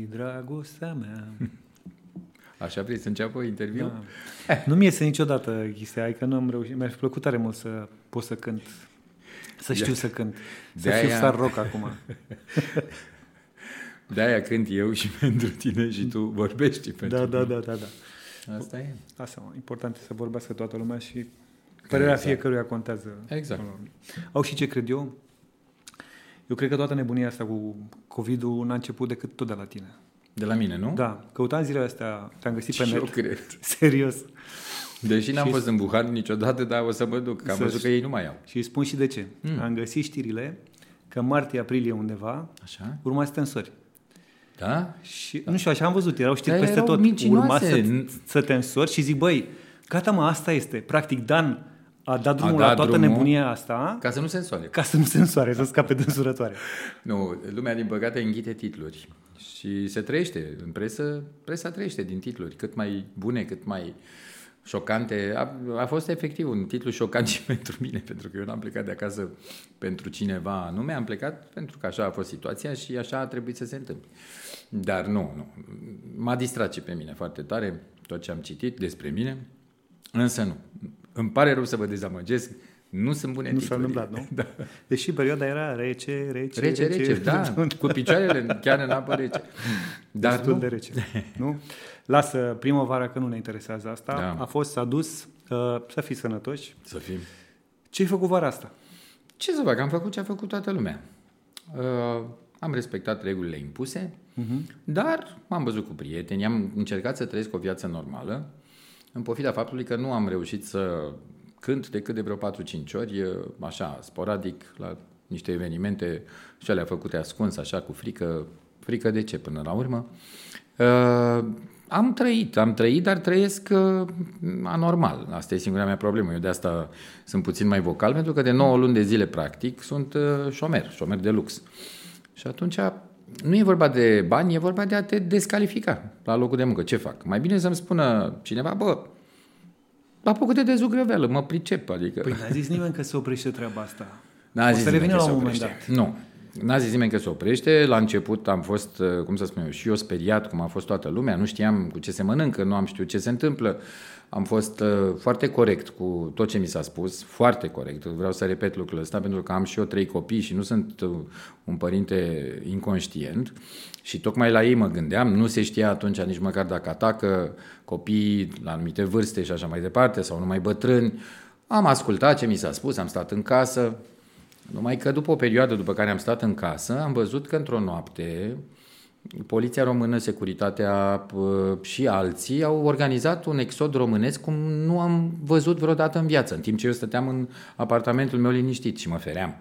dragostea mea. Așa vrei să înceapă interviul? Da. Nu mi iese niciodată chestia, adică nu am reușit. Mi-ar fi plăcut tare mult să pot să cânt. Să știu De- să cânt. Să de-aia- fiu star rock acum. De-aia cânt eu și pentru tine și tu vorbești pentru Da, da, mine. da, da, da. Asta e. Asta, mă, important e să vorbească toată lumea și părerea Exact. fiecăruia contează. Exact. Au și ce cred eu? Eu cred că toată nebunia asta cu COVID-ul n-a început decât tot de la tine. De la mine, nu? Da, căutam zilele astea, te-am găsit pe Și eu net. cred. Serios. Deși n-am Și- fost în Buhar niciodată, dar o să mă duc, că am Să- văzut că ei nu mai au. Și îi spun și de ce. Mm. Am găsit știrile că martie-aprilie undeva Așa? urma să te însori. Da? Și nu știu, așa am văzut, erau știri Dar peste erau tot. mincinoase. Urma să, să te însori și zic, băi, gata mă, asta este. Practic, Dan a dat drumul dat la toată drumul nebunia asta Ca să nu se însoare. ca să nu se însoare, să scape de însurătoare. Nu, lumea din păcate înghite titluri și se trăiește în presă, presa trăiește din titluri, cât mai bune, cât mai șocante. A, a fost efectiv un titlu șocant și pentru mine, pentru că eu n-am plecat de acasă pentru cineva anume, am plecat pentru că așa a fost situația și așa a trebuit să se întâmple. Dar nu, nu. M-a distrat și pe mine foarte tare tot ce am citit despre mine, însă nu. Îmi pare rău să vă dezamăgesc, nu sunt bune Nu s-a titluri. întâmplat, nu? Da. Deși perioada era rece, rece, Rece, rece, da, cu picioarele chiar în apă rece. Dar Destul nu, de rece. Nu? Lasă primăvara că nu ne interesează asta. Da. A fost, s-a dus, uh, să fii sănătoși. să fim. Ce ai făcut vara asta? Ce să fac? Am făcut ce a făcut toată lumea. Uh, am respectat regulile impuse, Uh-huh. dar m-am văzut cu prieteni, am încercat să trăiesc o viață normală, în pofida faptului că nu am reușit să cânt decât de vreo 4-5 ori, uh, așa, sporadic, la niște evenimente și alea făcute ascuns, așa, cu frică. Frică de ce, până la urmă? Uh, am trăit, am trăit, dar trăiesc uh, anormal. Asta e singura mea problemă. Eu de asta sunt puțin mai vocal, pentru că de 9 luni de zile, practic, sunt uh, șomer, șomer de lux. Și atunci nu e vorba de bani, e vorba de a te descalifica la locul de muncă. Ce fac? Mai bine să-mi spună cineva, bă, apucă-te de zugrăveală, mă pricep, adică... Păi n-a zis nimeni că se oprește treaba asta. N-a o zis să nimeni revină că la se un moment oprește. dat. Nu. N-a zis nimeni că se oprește. La început am fost, uh, cum să spun eu, și eu speriat, cum a fost toată lumea. Nu știam cu ce se mănâncă, nu am știut ce se întâmplă. Am fost uh, foarte corect cu tot ce mi s-a spus, foarte corect. Vreau să repet lucrul ăsta pentru că am și eu trei copii și nu sunt uh, un părinte inconștient. Și tocmai la ei mă gândeam, nu se știa atunci nici măcar dacă atacă copiii la anumite vârste și așa mai departe, sau numai bătrâni. Am ascultat ce mi s-a spus, am stat în casă, numai că după o perioadă după care am stat în casă, am văzut că într-o noapte Poliția Română, Securitatea p- și alții au organizat un exod românesc cum nu am văzut vreodată în viață, în timp ce eu stăteam în apartamentul meu liniștit și mă feream.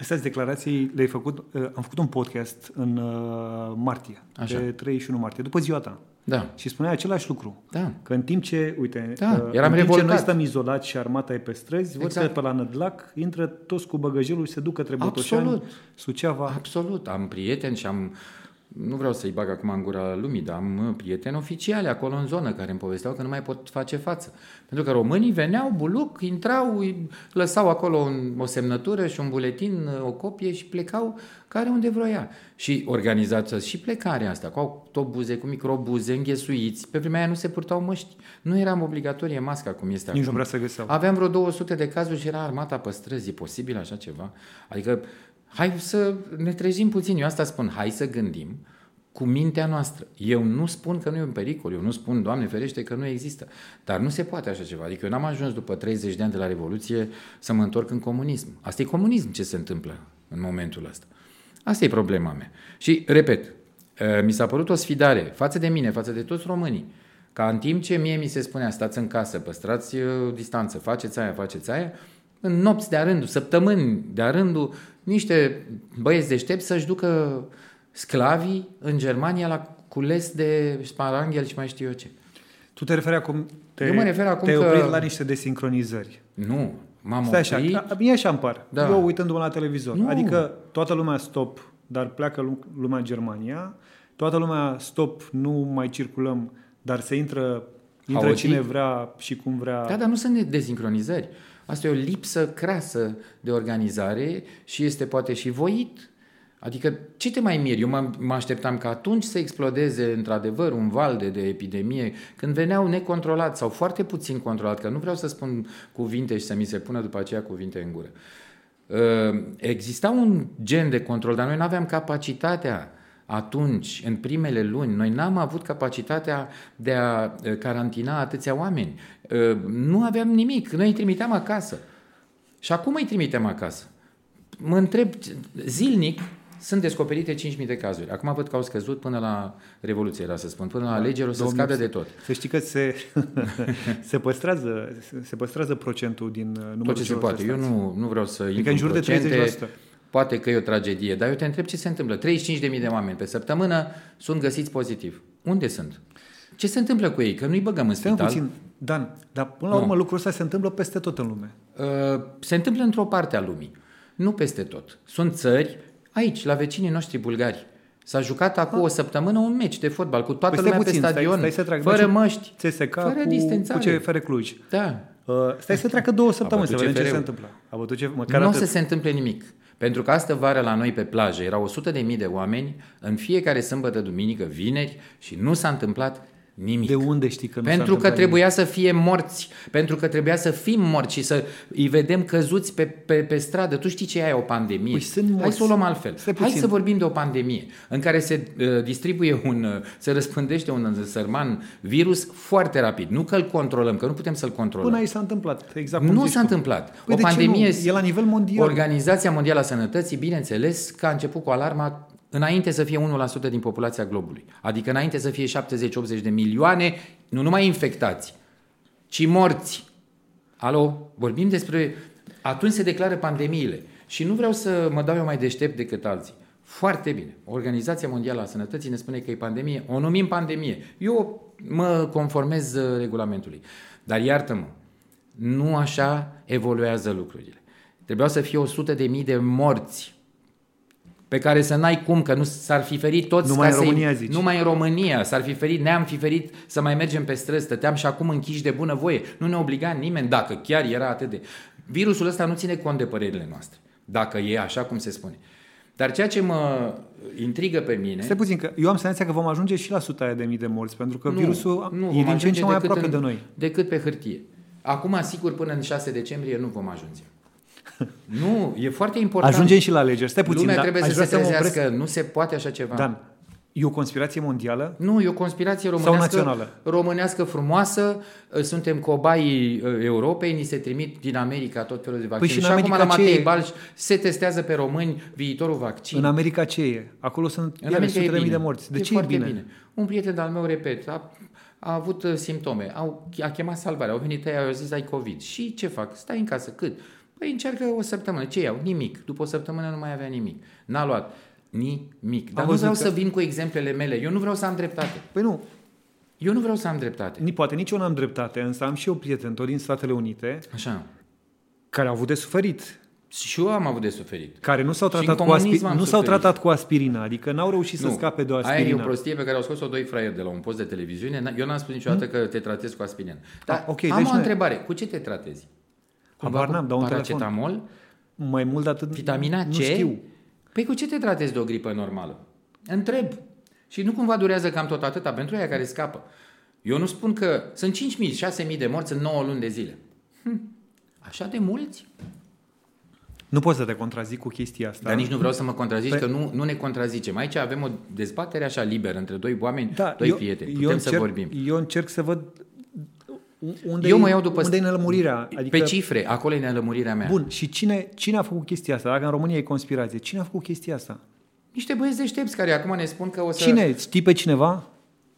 Astea sunt declarații, le-ai făcut, uh, am făcut un podcast în uh, martie, Așa. pe 31 martie, după ziua ta. Da, Și spunea același lucru. da. Că în timp ce, uite, Da, uh, eram în timp ce revoltat. noi stăm izolați și armata e pe străzi, văd Exact. că pe la Nădlac intră toți cu băgăjelul și se duc către Botoșani, Absolut. Suceava. Absolut. Am prieteni și am... Nu vreau să-i bag acum în gura lumii, dar am uh, prieteni oficiale acolo în zonă care îmi povesteau că nu mai pot face față. Pentru că românii veneau, buluc, intrau, îi lăsau acolo un, o semnătură și un buletin, uh, o copie și plecau care unde vroia. Și organizația și plecarea asta, cu autobuze, cu microbuze, înghesuiți. Pe vremea aia nu se purtau măști. Nu era obligatorie masca cum este Nici nu acum. vrea să găseau. Aveam vreo 200 de cazuri și era armata pe străzi. E posibil așa ceva? Adică, hai să ne trezim puțin. Eu asta spun, hai să gândim cu mintea noastră. Eu nu spun că nu e un pericol, eu nu spun, Doamne ferește, că nu există. Dar nu se poate așa ceva. Adică eu n-am ajuns după 30 de ani de la Revoluție să mă întorc în comunism. Asta e comunism ce se întâmplă în momentul ăsta. Asta e problema mea. Și, repet, eh, mi s-a părut o sfidare față de mine, față de toți românii, ca în timp ce mie mi se spunea, stați în casă, păstrați eh, distanță, faceți aia, faceți aia, în nopți de-a rândul, săptămâni de-a rândul, niște băieți deștepți să-și ducă sclavii în Germania la cules de sparanghel și mai știu eu ce. Tu te referi acum, te, Eu mă refer acum te-ai că- oprit la niște desincronizări. Nu, m-am Stai așa, oprit. ca- mie așa îmi par. Da. Eu uitându-mă la televizor. Nu. Adică toată lumea stop, dar pleacă lu- lumea în Germania. Toată lumea stop, nu mai circulăm, dar se intră, intră Haotic. cine vrea și cum vrea. Da, dar nu sunt dezincronizări. Asta e o lipsă crasă de organizare și este poate și voit. Adică ce te mai miri? Eu mă, mă așteptam ca atunci să explodeze într-adevăr un val de, de epidemie, când veneau necontrolat sau foarte puțin controlat, că nu vreau să spun cuvinte și să mi se pună după aceea cuvinte în gură. Uh, exista un gen de control, dar noi nu aveam capacitatea atunci, în primele luni, noi n-am avut capacitatea de a uh, carantina atâția oameni. Uh, nu aveam nimic, noi îi trimiteam acasă. Și acum îi trimitem acasă. Mă întreb zilnic, sunt descoperite 5.000 de cazuri. Acum văd că au scăzut până la Revoluție, era să spun. Până la da, alegeri o să scadă de tot. Să știi că se, se, păstrează, se păstrează procentul din uh, numărul Tot ce se poate. Eu nu, nu vreau să adică în jur de 30%. Poate că e o tragedie, dar eu te întreb ce se întâmplă. 35.000 de oameni pe săptămână sunt găsiți pozitiv. Unde sunt? Ce se întâmplă cu ei? Că nu-i băgăm în spital. puțin, Dan, dar până la urmă lucrul ăsta se întâmplă peste tot în lume. Uh, se întâmplă într-o parte a lumii. Nu peste tot. Sunt țări Aici, la vecinii noștri bulgari. S-a jucat acum ah. o săptămână un meci de fotbal cu toată păi lumea puțin, pe stadion, stai, stai să trag, fără măști, CSK fără cu, distanțare. cu CFR Cluj. Da. Uh, stai să treacă două săptămâni să vedem ce se întâmplă. A bătut ce, măcar nu o să se întâmple nimic. Pentru că astă vară la noi pe plajă erau 100 de mii de oameni în fiecare sâmbătă, duminică, vineri și nu s-a întâmplat Nimic. De unde știi că nu Pentru că trebuia nimic? să fie morți, pentru că trebuia să fim morți și să îi vedem căzuți pe, pe, pe stradă. Tu știi ce e o pandemie? Păi sunt morți. Hai să o luăm altfel. Hai să vorbim de o pandemie în care se uh, distribuie un, uh, se răspândește un sărman virus foarte rapid. Nu că îl controlăm, că nu putem să-l controlăm. Până aici s-a întâmplat. Exact nu s-a întâmplat. Păi o pandemie e la nivel mondial. Organizația Mondială a Sănătății, bineînțeles, că a început cu alarma înainte să fie 1% din populația globului. Adică înainte să fie 70-80 de milioane, nu numai infectați, ci morți. Alo, vorbim despre... Atunci se declară pandemiile. Și nu vreau să mă dau eu mai deștept decât alții. Foarte bine. Organizația Mondială a Sănătății ne spune că e pandemie. O numim pandemie. Eu mă conformez uh, regulamentului. Dar iartă-mă, nu așa evoluează lucrurile. Trebuiau să fie 100 de mii de morți pe care să n-ai cum, că nu s-ar fi ferit toți Numai în România, zici. Numai în România s-ar fi ferit, ne-am fi ferit să mai mergem pe străzi, stăteam și acum închiși de bună voie. Nu ne obliga nimeni, dacă chiar era atât de... Virusul ăsta nu ține cont de părerile noastre, dacă e așa cum se spune. Dar ceea ce mă intrigă pe mine... Stai puțin, că eu am senzația că vom ajunge și la suta de mii de morți, pentru că nu, virusul nu e din ce în ce mai aproape în, de noi. Decât pe hârtie. Acum, sigur, până în 6 decembrie nu vom ajunge. Nu, e foarte important. Ajungem și la alegeri. Stai puțin, Lumea da, trebuie să se trezească. Nu se poate așa ceva. Dan, E o conspirație mondială? Nu, e o conspirație românească, sau națională? românească frumoasă. Suntem cobaii uh, Europei, ni se trimit din America tot felul de vaccin. Păi și, și acum la Matei e? Balș se testează pe români viitorul vaccin. În America ce e? Acolo sunt în America sute de mii de morți. De e ce e bine? bine? Un prieten al meu, repet, a, a avut uh, simptome, au, a chemat salvarea, au venit ei, au zis ai COVID. Și ce fac? Stai în casă. Cât? Păi încearcă o săptămână. Ce iau? Nimic. După o săptămână nu mai avea nimic. N-a luat nimic. Dar am nu vreau că... să vin cu exemplele mele. Eu nu vreau să am dreptate. Păi nu. Eu nu vreau să am dreptate. Ni, poate nici eu nu am dreptate, însă am și eu prieten tot din Statele Unite Așa. care au avut de suferit. Și eu am avut de suferit. Care nu s-au tratat, cu, aspi- nu s-au tratat cu aspirina, adică n-au reușit nu. să scape de o aspirina. Aia e o prostie pe care au scos-o doi fraieri de la un post de televiziune. Eu n-am spus niciodată hmm? că te tratezi cu aspirină. Dar ah, okay, am deci o întrebare. Cu ce te tratezi? Habar n-am, dau un paracetamol? Telefon. Mai mult de atât Vitamina C? Nu știu. Păi cu ce te tratezi de o gripă normală? Întreb. Și nu cumva durează cam tot atâta pentru aia care scapă. Eu nu spun că sunt 5.000, 6.000 de morți în 9 luni de zile. Hm. Așa de mulți? Nu pot să te contrazic cu chestia asta. Dar nici nu vreau să mă contrazici, păi... că nu, nu ne contrazicem. Aici avem o dezbatere așa liberă între doi oameni, da, doi eu, prieteni. Putem eu încerc, să vorbim. Eu încerc să văd unde Eu mă iau după... Unde e nelămurirea? Adică... Pe cifre, acolo e nelămurirea mea. Bun, și cine, cine a făcut chestia asta? Dacă în România e conspirație, cine a făcut chestia asta? Niște băieți deștepți care acum ne spun că o să... Cine? Știi pe cineva?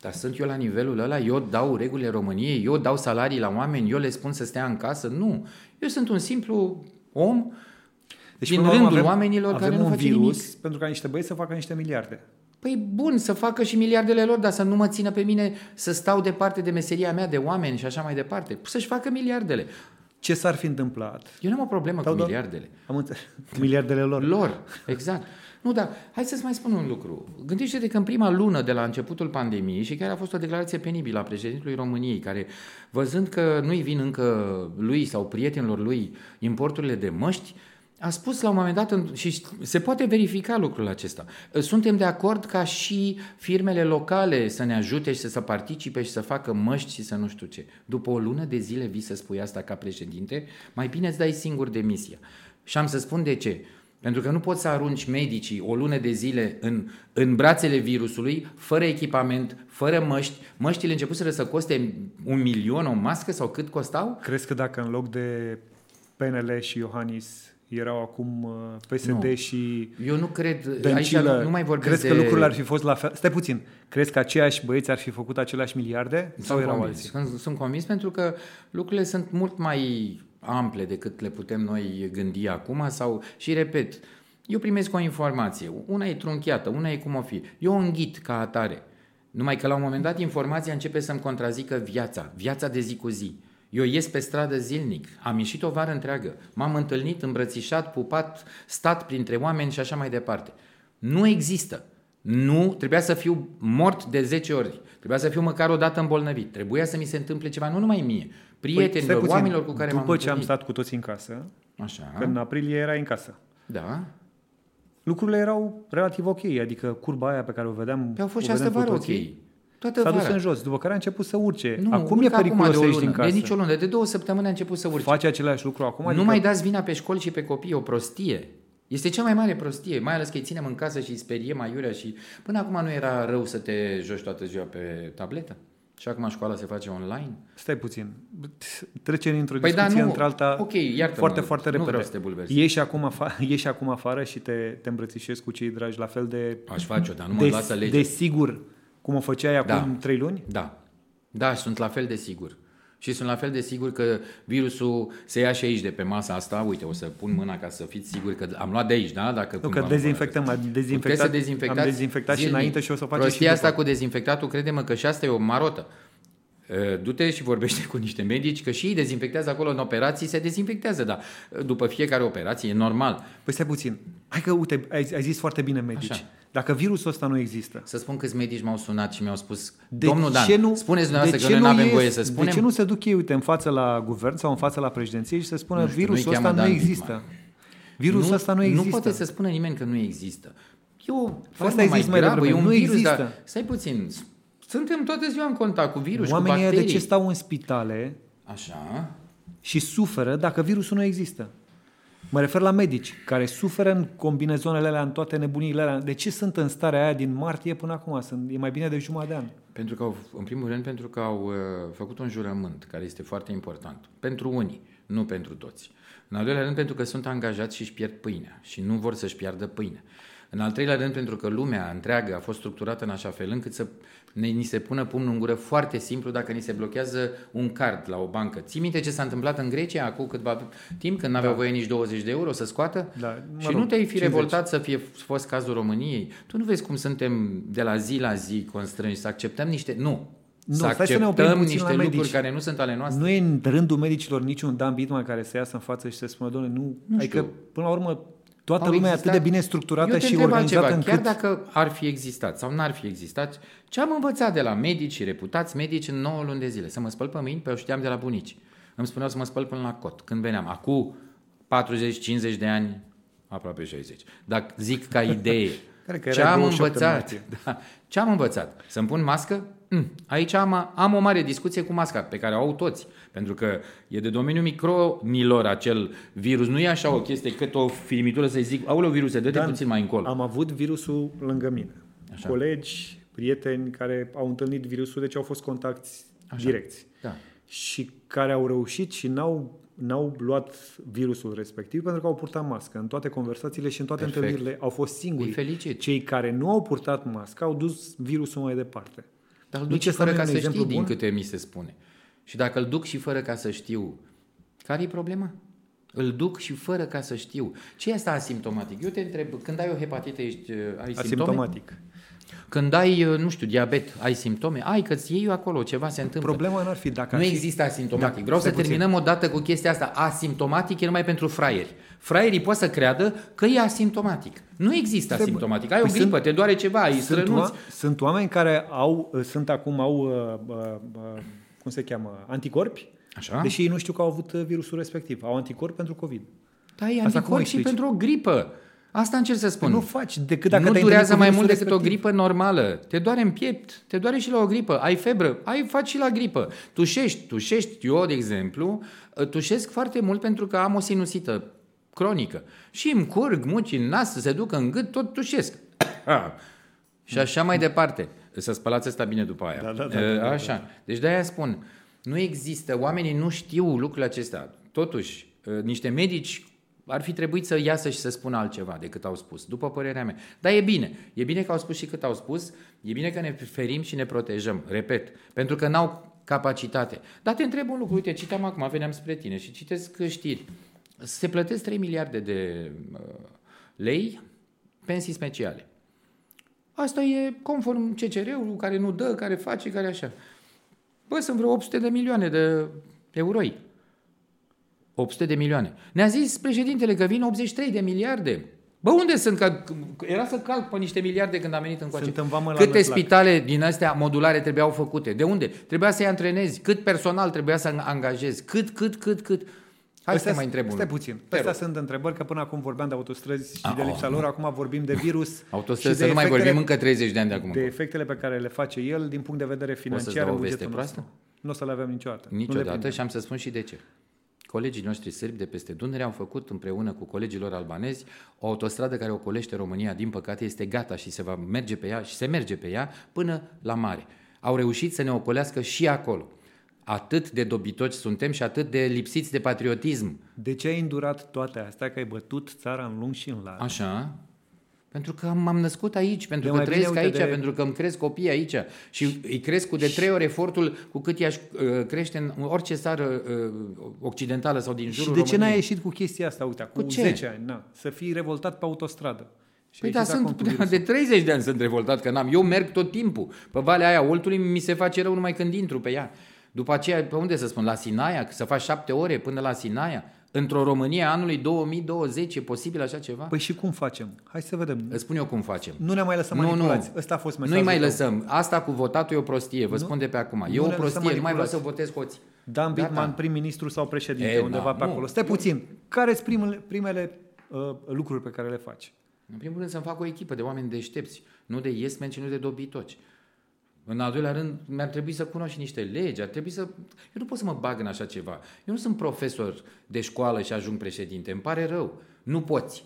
Dar sunt eu la nivelul ăla, eu dau regulile României, eu dau salarii la oameni, eu le spun să stea în casă. Nu. Eu sunt un simplu om deci, din rândul avem, oamenilor avem care nu un face virus nimic. pentru ca niște băieți să facă niște miliarde. Păi bun, să facă și miliardele lor, dar să nu mă țină pe mine să stau departe de meseria mea, de oameni și așa mai departe. Să-și facă miliardele. Ce s-ar fi întâmplat? Eu nu am o problemă Tau cu miliardele. Am înțeles. miliardele lor. Lor, exact. Nu, dar hai să-ți mai spun un lucru. Gândește-te că în prima lună de la începutul pandemiei și chiar a fost o declarație penibilă a președintelui României, care văzând că nu-i vin încă lui sau prietenilor lui importurile de măști, a spus la un moment dat, în- și se poate verifica lucrul acesta, suntem de acord ca și firmele locale să ne ajute și să, să participe și să facă măști și să nu știu ce. După o lună de zile vii să spui asta ca președinte, mai bine îți dai singur demisia. Și am să spun de ce. Pentru că nu poți să arunci medicii o lună de zile în, în brațele virusului, fără echipament, fără măști. Măștile începuseră să coste un milion o mască sau cât costau? Crezi că dacă în loc de PNL și Iohannis erau acum uh, PSD Nu. și Eu nu cred, aici Dăncilă, nu, nu mai vorbesc crezi de... că lucrurile ar fi fost la fel? Stai puțin. Crezi că aceiași băieți ar fi făcut aceleași miliarde? Sau Sunt erau convins. alții? Sunt, sunt convins pentru că lucrurile sunt mult mai ample decât le putem noi gândi acum sau și repet, eu primesc o informație, una e trunchiată, una e cum o fi. Eu o înghit ca atare. Numai că la un moment dat informația începe să-mi contrazică viața, viața de zi cu zi. Eu ies pe stradă zilnic, am ieșit o vară întreagă, m-am întâlnit, îmbrățișat, pupat, stat printre oameni și așa mai departe. Nu există. Nu, trebuia să fiu mort de 10 ori. Trebuia să fiu măcar o dată îmbolnăvit. Trebuia să mi se întâmple ceva, nu numai mie, Păi, prietenilor, stai puțin. oamenilor cu care După m-am ce am întâlnit. stat cu toți în casă, Așa, că în aprilie erai în casă, da. lucrurile erau relativ ok. Adică curba aia pe care o vedeam, Păi au fost o și astă vedeam cu vară ok. Toții, Toată S-a dus vara. în jos, după care a început să urce. Nu, acum urcă e periculos de o să ieși lună, din casă. De nicio lună, de două săptămâni a început să urce. Face același lucru acum? Nu mai dați vina pe școli și pe copii, e o prostie. Este cea mai mare prostie, mai ales că îi ținem în casă și îi speriem aiurea și până acum nu era rău să te joci toată ziua pe tabletă. Și acum școala se face online. Stai puțin. Trecem într-o Păi da, discuție nu. într-alta Ok, iartă-mă, foarte, foarte nu repede. vreau să te bulversez. Ieși acum, afa- ieși acum afară și te, te îmbrățișezi cu cei dragi la fel de, Aș face-o, dar nu mă de, lasă legea. de sigur cum o făceai acum Da. trei luni? Da. Da, sunt la fel de sigur. Și sunt la fel de sigur că virusul se ia și aici de pe masa asta. Uite, o să pun mâna ca să fiți siguri că am luat de aici, da? Dacă Nu, cumva că mă dezinfectăm. Am Puteți dezinfectat, să dezinfectați am dezinfectat și zilnic. înainte și o să o facem și Prostia după. asta cu dezinfectatul, crede-mă că și asta e o marotă. Uh, Du-te și vorbește cu niște medici, că și ei dezinfectează acolo în operații, se dezinfectează, dar uh, după fiecare operație e normal. Păi stai puțin. Hai că, uite, ai, ai zis foarte bine medici. Așa. Dacă virusul ăsta nu există, Să spun câți medici m-au sunat și mi-au spus, de domnul Dan, ce nu, spuneți de dumneavoastră ce că noi nu avem ies- voie să spunem. De ce nu se duc ei, uite, în față la guvern sau în față la președinție și să spună Nu știu, virusul nu-i ăsta cheamă nu Dan există. Virusul ăsta nu există. Nu poate să spună nimeni că nu există. E o formă Asta ai mai zis mai gravă, devreme, e un nu virus, există. dar stai puțin. Suntem toată ziua în contact cu virus, cu Oamenii ăia bacterii. de ce stau în spitale Așa. și suferă dacă virusul nu există? Mă refer la medici care suferă în combinezonele alea, în toate nebunile alea. De ce sunt în starea aia din martie până acum? Sunt, e mai bine de jumătate de an. Pentru că au, în primul rând, pentru că au uh, făcut un jurământ, care este foarte important. Pentru unii, nu pentru toți. În al doilea rând, pentru că sunt angajați și își pierd pâinea și nu vor să-și piardă pâinea. În al treilea rând, pentru că lumea întreagă a fost structurată în așa fel încât să ne, ni se pună pumnul în gură foarte simplu dacă ni se blochează un card la o bancă. Ții minte ce s-a întâmplat în Grecia acum câtva timp, când n-aveau voie nici 20 de euro să scoată? Da, mă și rog, nu te-ai fi 50. revoltat să fie fost cazul României? Tu nu vezi cum suntem de la zi la zi constrânși să acceptăm niște... Nu, Nu, să stai să ne oprim acceptăm puțin niște la lucruri medici. care nu sunt ale noastre. Nu e în rândul medicilor niciun Dan Bitman care să iasă în față și să spună, doamne, nu, Nu adică știu. până la urmă toată Au lumea e existat- atât de bine structurată Eu te și întreb organizată altceva, încât... chiar dacă ar fi existat sau n-ar fi existat, ce am învățat de la medici și reputați medici în 9 luni de zile? Să mă spăl pe mâini, pe o știam de la bunici. Îmi spuneau să mă spăl până la cot. Când veneam, acum 40-50 de ani, aproape 60. Dacă zic ca idee, Cred că ce era am 28 în învățat? martie. Da. Ce am învățat? Să-mi pun mască? Mm. Aici am, am o mare discuție cu masca, pe care o au toți. Pentru că e de domeniul micronilor acel virus. Nu e așa o chestie cât o filmitură să-i zic, aoleu viruse, dă-te Dan, puțin mai încolo. Am avut virusul lângă mine. Așa. Colegi, prieteni care au întâlnit virusul, deci au fost contacti Așa. direcți. Da. Și care au reușit și n-au, n-au luat virusul respectiv pentru că au purtat mască. În toate conversațiile și în toate Perfect. întâlnirile au fost singuri. Îi felicit. Cei care nu au purtat mască au dus virusul mai departe. Dar îl Nici duc și ăsta fără nu e ca un să exemplu știi, din bun? câte mi se spune. Și dacă îl duc și fără ca să știu, care e problema? Îl duc și fără ca să știu. Ce e asta asimptomatic? Eu te întreb, când ai o hepatită, ești, uh, ai simptome? Asimptomatic. Când ai, uh, nu știu, diabet, ai simptome? Ai, că-ți iei acolo, ceva se întâmplă. Problema n-ar fi dacă Nu ar fi... există asimptomatic. Da, Vreau să stai puțin. terminăm o dată cu chestia asta. Asimptomatic e numai pentru fraieri. Fraierii pot să creadă că e asimptomatic. Nu există Trebuie- asimptomatic. Ai o Păi gripă, sunt- te doare ceva, ai Sunt, strănuți. oa- sunt oameni care au, sunt acum, au, uh, uh, uh, cum se cheamă, anticorpi, Așa? deși ei nu știu că au avut uh, virusul respectiv. Au anticorpi pentru COVID. Dar e Asta cum anticorp și explici? pentru o gripă. Asta încerc să spun. Păi nu faci decât dacă nu te-ai durează întâlnit mai cu mult virusul decât o respectiv. gripă normală. Te doare în piept, te doare și la o gripă. Ai febră, ai faci și la gripă. Tușești, tușești. Eu, de exemplu, tușesc foarte mult pentru că am o sinusită cronică. Și îmi curg muci în nas, să se ducă în gât, tot tușesc. și așa mai departe. Să spălați asta bine după aia. Da, da, da, da, da, Așa. Deci de-aia spun, nu există, oamenii nu știu lucrurile acestea. Totuși, niște medici ar fi trebuit să iasă și să spună altceva decât au spus, după părerea mea. Dar e bine. E bine că au spus și cât au spus, e bine că ne ferim și ne protejăm, repet, pentru că n-au capacitate. Dar te întreb un lucru, uite, citam acum, veneam spre tine și citesc știri. Se plătesc 3 miliarde de uh, lei pensii speciale. Asta e conform CCR-ului, care nu dă, care face, care așa. Bă, sunt vreo 800 de milioane de euroi. 800 de milioane. Ne-a zis președintele că vin 83 de miliarde. Bă, unde sunt? Că era să calc pe niște miliarde când am venit încoace. Sunt în vamă la Câte Năslac. spitale din astea modulare trebuiau făcute? De unde? Trebuia să-i antrenezi. Cât personal trebuia să angajezi? Cât, cât, cât, cât? Hai să te mai întreb Stai unul. puțin. Te Astea rog. sunt întrebări, că până acum vorbeam de autostrăzi și Ah, de lipsa oh. lor, acum vorbim de virus Autostrăzi, și să de nu mai efectele- vorbim încă 30 de ani de acum. de efectele pe care le face el din punct de vedere financiar dau în o veste bugetul nostru. proastă? Nu o să le avem niciodată. Nu le Niciodată primim. și am să spun și de ce. Colegii noștri sârbi de peste Dunăre au făcut împreună cu colegii lor albanezi o autostradă care ocolește România. Din păcate este gata și se va merge pe ea și se merge pe ea până la mare. Au reușit să ne ocolească și acolo. Atât de dobitoci suntem și atât de lipsiți de patriotism. De ce ai îndurat toate astea? Că ai bătut țara în lung și în lar. Așa? Pentru că m-am născut aici, pentru De că mai bine, trăiesc uite, aici, de- pentru că îmi cresc copiii aici și îi cresc cu de trei ori efortul cu cât i-aș uh, crește în orice țară uh, occidentală sau din Și jurul de ce n-ai României. ieșit cu chestia asta, uite, cu Cu ce? 10 ani, na, să fii revoltat pe autostradă? Și Păi ai da, ieșit acum sunt, cu virusul. de 30 de ani sunt revoltat că n-am. Eu merg tot timpul. Pe Valea aia Oltului mi se face rău numai când intru pe ea. După aceea, pe unde să spun? La Sinaia? Să faci șapte ore până la Sinaia? Într-o România a anului 2020 e posibil așa ceva? Păi și cum facem? Hai să vedem. Îți spun eu cum facem. Nu ne mai lăsăm Nu, nu. manipulați. Ăsta a fost mesajul Nu-i mai tău. lăsăm. Asta cu votatul e o prostie, vă spun de pe acum. E nu o ne lăsăm prostie, nu mai vreau manipulați. să votez hoți. Dan Gata. Bitman, prim-ministru sau președinte, E, undeva na, pe nu. acolo. Stai puțin. Care sunt primele, primele uh, lucruri pe care le faci? În primul rând să-mi fac o echipă de oameni deștepți, nu de yes men și nu de dobitoci. În al doilea rând, mi-ar trebui să cunosc și niște legi, ar trebui să... Eu nu pot să mă bag în așa ceva. Eu nu sunt profesor de școală și ajung președinte, îmi pare rău. Nu poți.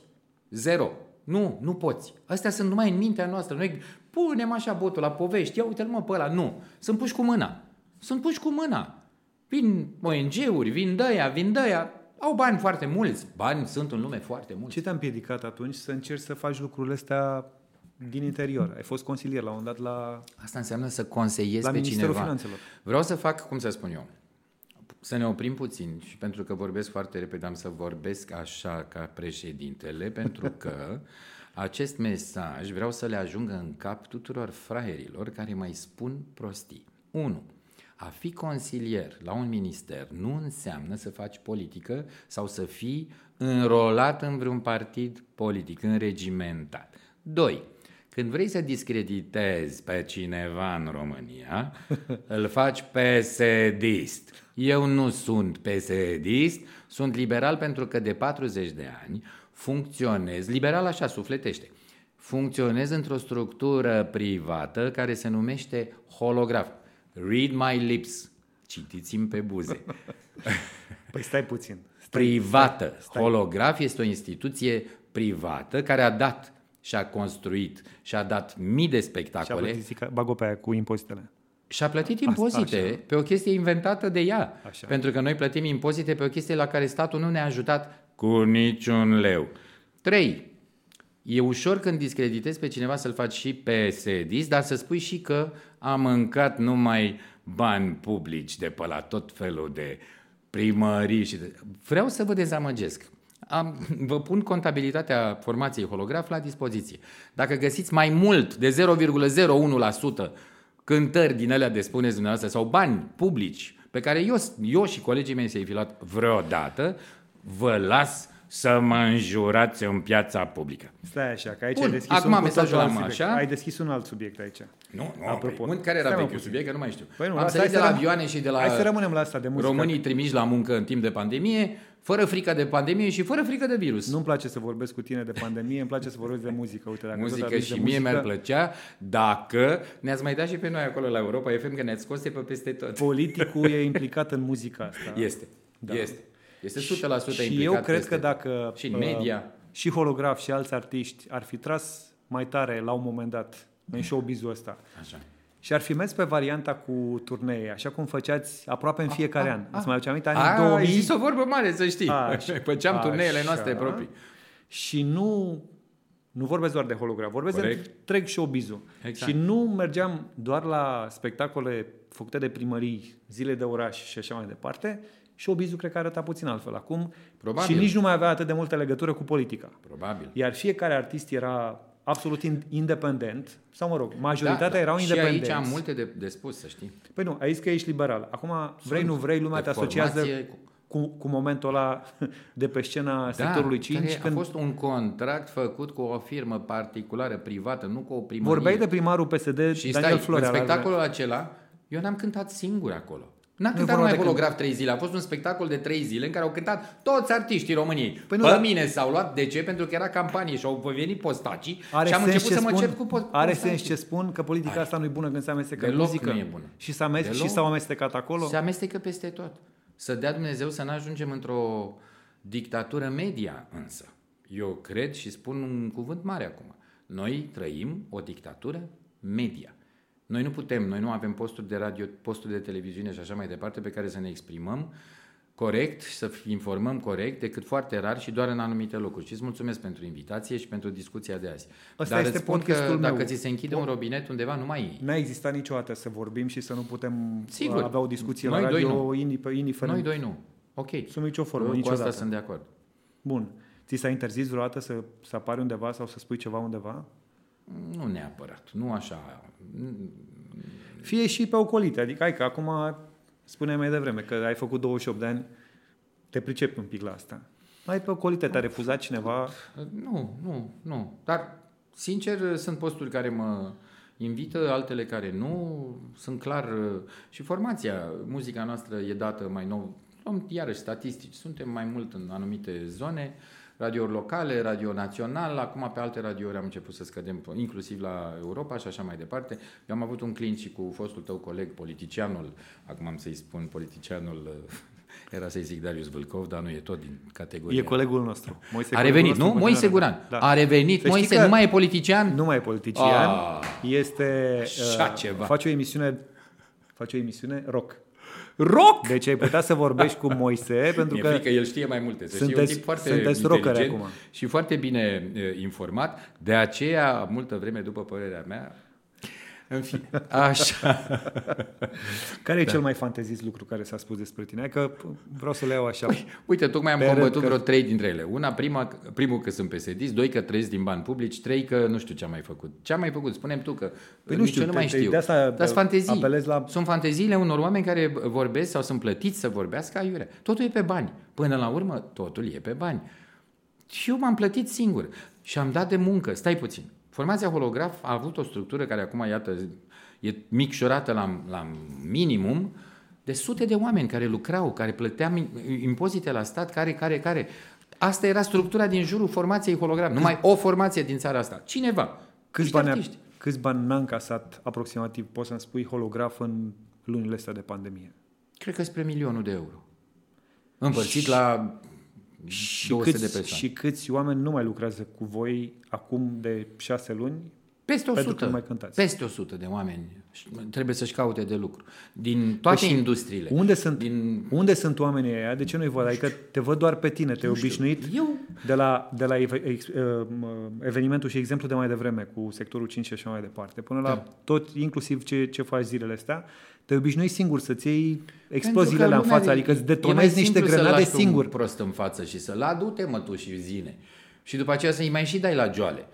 Zero. Nu, nu poți. Astea sunt numai în mintea noastră. Noi punem așa botul la povești, ia uite-l mă pe ăla. Nu. Sunt puși cu mâna. Sunt puși cu mâna. Vin ONG-uri, vin dăia, vin dăia. Au bani foarte mulți. Bani sunt în lume foarte mulți. Ce te-a împiedicat atunci să încerci să faci lucrurile astea din interior? Ai fost consilier la un dat la, Asta înseamnă să conseiezi la pe Ministerul cineva. Finanțelor. Vreau să fac, cum să spun eu, să ne oprim puțin și pentru că vorbesc foarte repede am să vorbesc așa ca președintele, pentru că acest mesaj vreau să le ajungă în cap tuturor fraierilor care mai spun prostii. 1. A fi consilier la un minister nu înseamnă să faci politică sau să fii înrolat în vreun partid politic, înregimentat. 2. Când vrei să discreditezi pe cineva în România, îl faci PSD-ist. Eu nu sunt PSD-ist, sunt liberal pentru că de 40 de ani funcționez, liberal așa, sufletește, funcționez într-o structură privată care se numește holograf. Read my lips. Citiți-mi pe buze. Păi stai puțin. Stai, privată. stai. Holograf este o instituție privată care a dat și a construit și a dat mii de Și a spectacole plătit, bag-o pe aia cu impozitele. și a plătit impozite așa. pe o chestie inventată de ea. Așa. Pentru că noi plătim impozite pe o chestie la care statul nu ne-a ajutat cu niciun leu. 3. E ușor când discreditezi pe cineva să-l faci și pe sedis, dar să spui și că a mâncat numai bani publici de pe la tot felul de primării și de... Vreau să vă dezamăgesc. Am, vă pun contabilitatea formației holograf la dispoziție. Dacă găsiți mai mult de 0,01% cântări din alea de spuneți dumneavoastră sau bani publici pe care eu, eu și colegii mei să-i fi luat vreodată, vă las să mă înjurați în piața publică. Stai așa, că aici Bun, ai deschis acum un cu mesajul totul alt am subiect. așa. Ai deschis un alt subiect aici. Nu, nu, Apropo. Păi, care era Stai, mă, vechiul puțin. subiect, că nu mai știu. Păi nu, Am asta- sărit de hai la să răm- avioane și de la hai să rămânem la asta de muzică. românii trimiși la muncă în timp de pandemie, fără frică de pandemie și fără frică de virus. Nu-mi place să vorbesc cu tine de pandemie, îmi place să vorbesc de muzică. Uite, dacă tot muzică aduci și de mie muzică, mi-ar plăcea dacă ne-ați mai dat și pe noi acolo la Europa FM, că ne-ați scos de pe peste tot. Politicul e implicat în muzica asta. Este, Da. este. Este 100% și implicat eu cred peste că tot. dacă Și în uh, media. și holograf și alți artiști ar fi tras mai tare la un moment dat în showbiz-ul ăsta Așa. Și ar fi mers pe varianta cu turnee, așa cum făceați aproape în fiecare an. Îți mai aduce aminte? Anii A, 2000 ai zis o vorbă mare, să știi. Așa. Făceam turneele Așa. noastre proprii. și nu nu vorbesc doar de holograf, vorbesc Corect. de întreg showbiz-ul. Exact. Și nu mergeam doar la spectacole făcute de primării, zile de oraș și așa mai departe, showbiz-ul cred că arăta puțin altfel acum Probabil. și nici nu mai avea atât de multă legătură cu politica. Probabil. Iar fiecare artist era absolut in- independent, sau mă rog, majoritatea Da, erau și independenți. aici am multe de, de spus, să știi. Păi nu, ai zis că ești liberal. Acum, vrei, nu vrei, lumea de te asociază formație, cu- cu, cu momentul ăla de pe scena sectorului 5. Da, care când a fost un contract făcut cu o firmă particulară, privată, nu cu o primărie. vorbeai de primarul PSD, Și Daniel stai, Florea. în la- spectacolul acela, eu n-am cântat singur acolo. N-a Nu e cântat vorba numai de holograf trei zile, a fost un spectacol de trei zile în care au cântat toți artiștii României. Păi Păi nu, Pe dar- mine s-au luat, de ce? Pentru că era campanie și au venit postacii Are și am sens început ce să mă spun, cer cu po- Are postacii. sens ce spun că politica asta nu e bună când se amestecă în Deloc muzică. nu e bună. Și, s-a amestec, Deloc. și s-au amestecat acolo. Se amestecă peste tot. Să dea Dumnezeu să nu ajungem într-o dictatură media însă. Eu cred și spun un cuvânt mare acum. Noi trăim o dictatură media. Noi nu putem, noi nu avem posturi de radio, posturi de televiziune și așa mai departe pe care să ne exprimăm corect și să informăm corect decât foarte rar și doar în anumite locuri. Și îți mulțumesc pentru invitație și pentru discuția de azi. Ăsta Dar este îți spun că podcastul dacă meu. ți se închide un robinet undeva, nu mai e. N-a existat niciodată să vorbim și să nu putem Sigur. avea o discuție Noi la doi radio nu. indif- indiferent. Noi doi nu. Ok. Sub nicio formă, Eu cu niciodată. asta sunt de acord. Bun. Ți s-a interzis vreodată să, să apari undeva sau să spui ceva undeva? Nu neapărat, nu așa. Fie și pe ocolite. Adică, hai că acum spuneai mai devreme că ai făcut 28 de ani, te pricepi un pic la asta. Mai pe ocolite te-a refuzat cineva? Nu, nu, nu. Dar, sincer, sunt posturi care mă invită, altele care nu. Sunt clar și formația, muzica noastră e dată mai nou. Luăm iarăși statistici. Suntem mai mult în anumite zone, radiouri locale, radio național, acum pe alte radiouri am început să scădem, inclusiv la Europa și așa mai departe. Eu am avut un clint și cu fostul tău coleg, politicianul, acum am să-i spun politicianul, era să-i zic Darius Vâlcov, dar nu e tot din categoria. E colegul nostru. Moise A colegul revenit, nostru nu? în Moise continuare. Guran. Da. A revenit. Să știi Moise că nu mai e politician? Nu mai e politician. Ah. Este... Așa uh, ceva. Face o emisiune face o emisiune rock. Rock! Deci ai putea să vorbești cu Moise pentru Mi-e că frică, el știe mai multe. Să știi, e un sunteți- tip foarte sunteți rockeri inteligent acum. și foarte bine e, informat. De aceea, multă vreme după părerea mea, în fine, așa. care e Da. cel mai fantezist lucru care s-a spus despre tine? Hai Că vreau să le iau așa. Uite, tocmai am Pe combătut rând că- vreo trei dintre ele. Una, prima, primul că sunt psd doi că trăiesc din bani publici, trei că nu știu ce am mai făcut. Ce am mai făcut? Spunem tu că Păi nu nici știu, eu nu te- mai te- știu. de asta Dar sunt fantezii. apelez la- Sunt fanteziile unor oameni care vorbesc sau sunt plătiți să vorbească aiurea. Totul e pe bani. Până la urmă, totul e pe bani. Și eu m-am plătit singur și am dat de muncă. Stai puțin. Formația holograf a avut o structură care acum, iată, e micșorată la, la minimum de sute de oameni care lucrau, care plăteam impozite la stat, care, care, care. Asta era structura din jurul formației holograf. Numai o formație din țara asta. Cineva. Câți Niște bani, a, artiști. câți bani n-a încasat aproximativ, poți să-mi spui, holograf în lunile astea de pandemie? Cred că spre milionul de euro. Împărțit la Și 200 câți, de persoane. și câți oameni nu mai lucrează cu voi acum de șase luni? Peste Pentru 100. că nu mai cântați. Peste 100 de oameni și trebuie să-și caute de lucru. Din toate Păi și industriile. Unde sunt, Din... unde sunt oamenii ăia? De ce nu-i văd? Adică te văd doar pe tine, te-ai obișnuit Eu de la, de la ev- ex, uh, mă, evenimentul și exemplu de mai devreme cu sectorul 5 și așa mai departe, până la Da. tot, inclusiv ce, ce faci zilele astea, te obișnuit singur să-ți iei exploziile Pentru că alea în lumea față, e- adică îți e mai detonezi niște simplu să grenade lași un singur. prost în față și să-l adu-te mă tu și zine. Și după aceea să-i mai și dai la joale.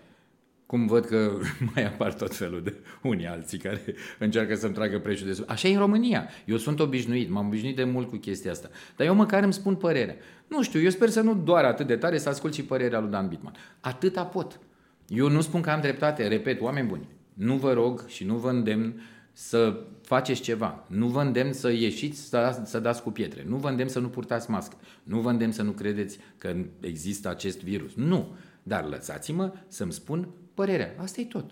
cum văd că mai apar tot felul de unii alții care încearcă să-mi tragă prețul de sus. Așa e în România. Eu sunt obișnuit, m-am obișnuit de mult cu chestia asta. Dar eu măcar îmi spun părerea. Nu știu, eu sper să nu doar atât de tare să ascult și părerea lui Dan Bitman. Atâta pot. Eu nu spun că am dreptate, repet, oameni buni. Nu vă rog și nu vă îndemn să faceți ceva. Nu vă îndemn să ieșiți să, să dați cu pietre. Nu vă îndemn să nu purtați mască. Nu vă îndemn să nu credeți că există acest virus. Nu. Dar lăsați-mă să-mi spun părerea. Asta e tot.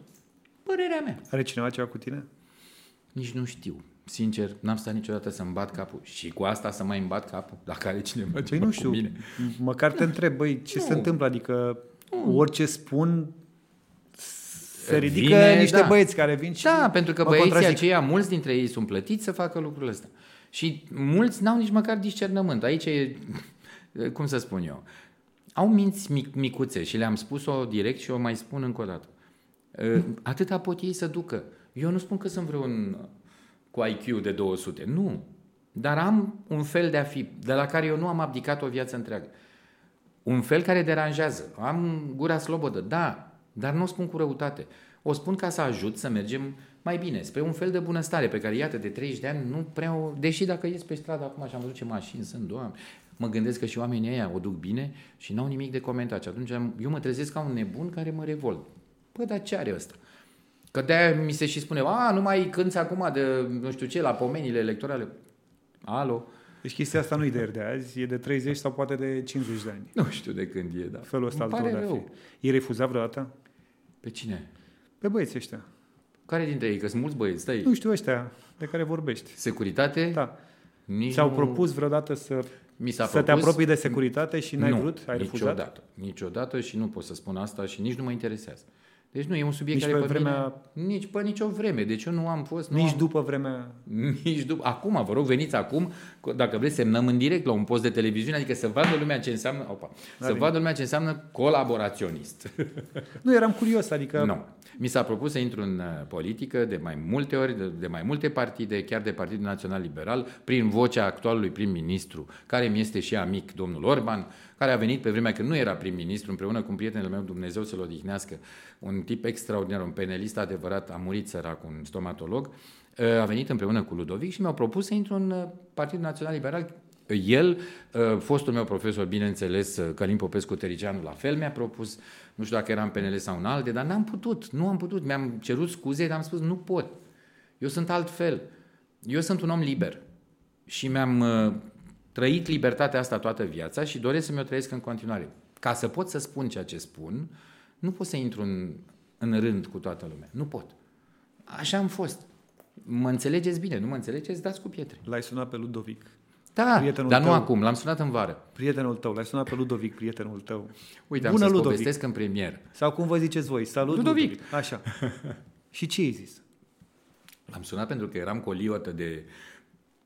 Părerea mea. Are cineva ceva cu tine? Nici nu știu. Sincer, n-am stat niciodată să-mi bat capul. Și cu asta să mai îmi bat capul? Dacă are cineva păi nu știu. cu mine. Măcar te întreb, băi, ce nu. se întâmplă? Adică nu. orice spun se ridică Vine, niște da. băieți care vin și Da, pentru că băieții contrazic. aceia, mulți dintre ei sunt plătiți să facă lucrurile astea. Și mulți n-au nici măcar discernământ. Aici e, cum să spun eu, au minți mic, micuțe și le-am spus-o direct și o mai spun încă o dată. Atâta pot ei să ducă. Eu nu spun că sunt vreun cu IQ de 200. Nu. Dar am un fel de a fi, de la care eu nu am abdicat o viață întreagă. Un fel care deranjează. Am gura slobodă, da, dar nu o spun cu răutate. O spun ca să ajut să mergem mai bine, spre un fel de bunăstare pe care, iată, de 30 de ani nu prea o... Deși dacă ies pe stradă acum și am văzut ce mașini sunt, doamne, mă gândesc că și oamenii ăia o duc bine și n-au nimic de comentat. Și atunci eu mă trezesc ca un nebun care mă revolt. Păi, dar ce are ăsta? Că de mi se și spune, a, nu mai cânți acum de, nu știu ce, la pomenile electorale. Alo? Deci chestia asta nu e de ieri de azi, e de 30 sau poate de 50 de ani. Nu știu de când e, da. Felul ăsta Îmi pare rău. E refuzat vreodată? Pe cine? Pe băieții ăștia. Care dintre ei? Că sunt mulți băieți, stai. Nu știu ăștia de care vorbești. Securitate? Da. Nici Ți-au nu... propus vreodată să, Mi s-a să propus... te apropii de securitate și n-ai nu, vrut? Ai refuzat? Niciodată. Niciodată și nu pot să spun asta și nici nu mă interesează. Deci nu, e un subiect nici care pe vremea... Mine, nici pe nicio vreme. Deci eu nu am fost... Nu nici am, după vremea... Nici după... Acum, vă rog, veniți acum, dacă vreți, semnăm în direct la un post de televiziune, adică să vadă lumea ce înseamnă... Opa, să vadă lumea ce înseamnă colaboraționist. Nu, eram curios, adică... Nu. Mi s-a propus să intru în uh, politică de mai multe ori, de, de mai multe partide, chiar de Partidul Național Liberal, prin vocea actualului prim-ministru, care mi este și amic, domnul Orban, care a venit pe vremea când nu era prim-ministru, împreună cu un prietenul meu, Dumnezeu să-l odihnească, un tip extraordinar, un penelist adevărat, a murit sărac, un stomatolog, uh, a venit împreună cu Ludovic și mi-au propus să intru în uh, Partidul Național Liberal. El, fostul meu profesor, bineînțeles, Călim Popescu Tericianu, la fel mi-a propus, nu știu dacă era în PNL sau în alte, dar n-am putut, nu am putut. Mi-am cerut scuze, dar am spus, nu pot. Eu sunt altfel. Eu sunt un om liber. Și mi-am uh, trăit libertatea asta toată viața și doresc să mi-o trăiesc în continuare. Ca să pot să spun ceea ce spun, nu pot să intru în, în rând cu toată lumea. Nu pot. Așa am fost. Mă înțelegeți bine, nu mă înțelegeți, dați cu pietre. L-ai sunat pe Ludovic. Da, prietenul dar tău, nu acum, l-am sunat în vară. Prietenul tău, l-ai sunat pe Ludovic, prietenul tău. Uite, Bună, am să Ludovic. povestesc în premier. Sau cum vă ziceți voi, salut Ludovic. Ludovic. Așa. Și ce ai zis? L-am sunat pentru că eram cu o liotă de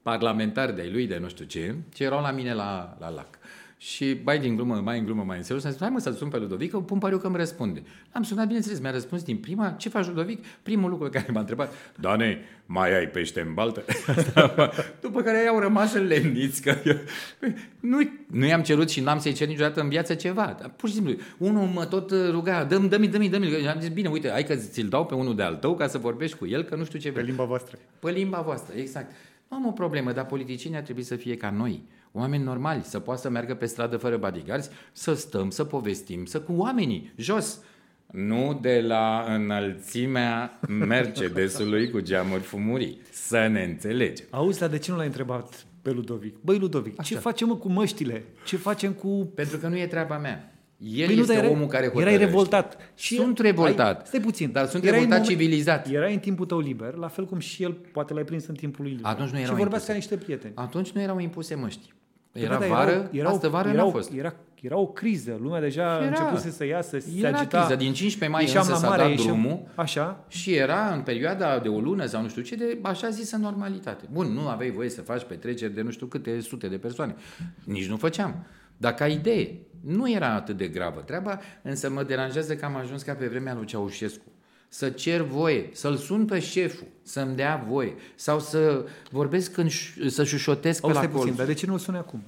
parlamentari de-ai lui, de nu știu ce, ce erau la mine la, la lac. Și mai din glumă, mai în glumă, mai în serios, am zis, hai mă să-l sun pe Ludovic, că pun pariu că îmi răspunde. Am sunat, bineînțeles, mi-a răspuns din prima, ce faci Ludovic? Primul lucru pe care m-a întrebat, Dane, mai ai pește în baltă? După care i-au rămas în lemniți, că eu, nu, nu i-am cerut și n-am să-i cer niciodată în viață ceva. Dar pur și simplu, unul mă tot ruga, dă-mi, dă-mi, dă-mi, dă-mi. Am zis, bine, uite, hai că ți-l dau pe unul de al tău ca să vorbești cu el, că nu știu ce Pe limba voastră. Pe limba voastră, exact. Nu am o problemă, dar politicienii ar trebui să fie ca noi oameni normali, să poată să meargă pe stradă fără bodyguards, să stăm, să povestim, să cu oamenii, jos. Nu de la înălțimea Mercedesului cu geamuri fumurii. Să ne înțelegem. Auzi, dar de ce nu l-ai întrebat pe Ludovic? Băi, Ludovic, Așa. ce facem mă, cu măștile? Ce facem cu... Pentru că nu e treaba mea. El păi este nu, omul care hotărăște. Erai revoltat. Și sunt revoltat. Ai, stai puțin. Dar sunt erai revoltat moment, civilizat. Erai în timpul tău liber, la fel cum și el poate l-ai prins în timpul lui liber. Atunci nu erau și vorbeați ca niște prieteni. Atunci nu erau impuse măști. Era da, vară, erau, erau, astă vară erau, n-a fost. Era, era o criză, lumea deja era, începuse să iasă, se era agita. criză, din 15 mai însă s-a dat ieșeam, drumul așa. și era în perioada de o lună sau nu știu ce, de așa zisă normalitate. Bun, nu aveai voie să faci petreceri de nu știu câte sute de persoane. Nici nu făceam. Dar ca idee, nu era atât de gravă treaba, însă mă deranjează că am ajuns ca pe vremea lui Ceaușescu să cer voie, să-l sun pe șeful, să-mi dea voie, sau să vorbesc când, să șușotesc pe la colț. dar de ce nu-l suni acum?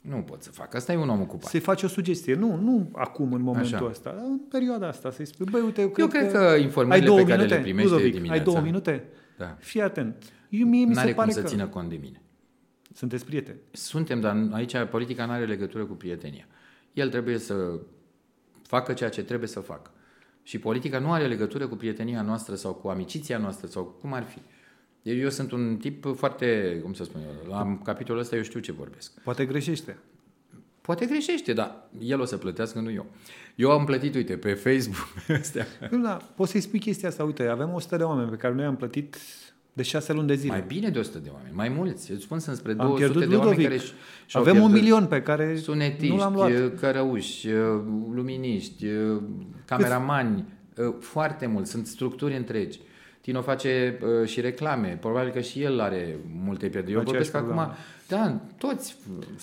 Nu pot să fac. Asta e un om ocupat. Să-i faci o sugestie. Nu, nu acum, în momentul Așa. ăsta, dar în perioada asta. Să-i spui, băi, uite, eu cred, Eu cred că ai informările două pe care minute, le primește Ludovic, dimineața... ai două minute? Da. Fii atent. Eu, mie mi se N-are cum pare să că... țină cont de mine. Sunteți prieteni. Suntem, dar aici politica nu are legătură cu prietenia. El trebuie să facă ceea ce trebuie să facă. Și politica nu are legătură cu prietenia noastră sau cu amiciția noastră sau cum ar fi. Eu, eu sunt un tip foarte, cum să spun eu, la capitolul ăsta eu știu ce vorbesc. Poate greșește. Poate greșește, dar el o să plătească, nu eu. Eu am plătit, uite, pe Facebook astea. Nu, da, poți să-i spui chestia asta. Uite, avem 100 de oameni pe care noi am plătit de 6 luni de zile. Mai bine de 100 de oameni, mai mulți. Îți spun sunt spre am 200 pierdut de oameni Ludovic. care și- și-au Avem un pierdut milion pe care sunetiști, nu l-am luat. cărăuși, luminiști, cameramani, foarte mult. Sunt structuri întregi. Tino face uh, și reclame. Probabil că și el are multe pierderi. Eu Aceeași vorbesc acum, problemă. da, toți.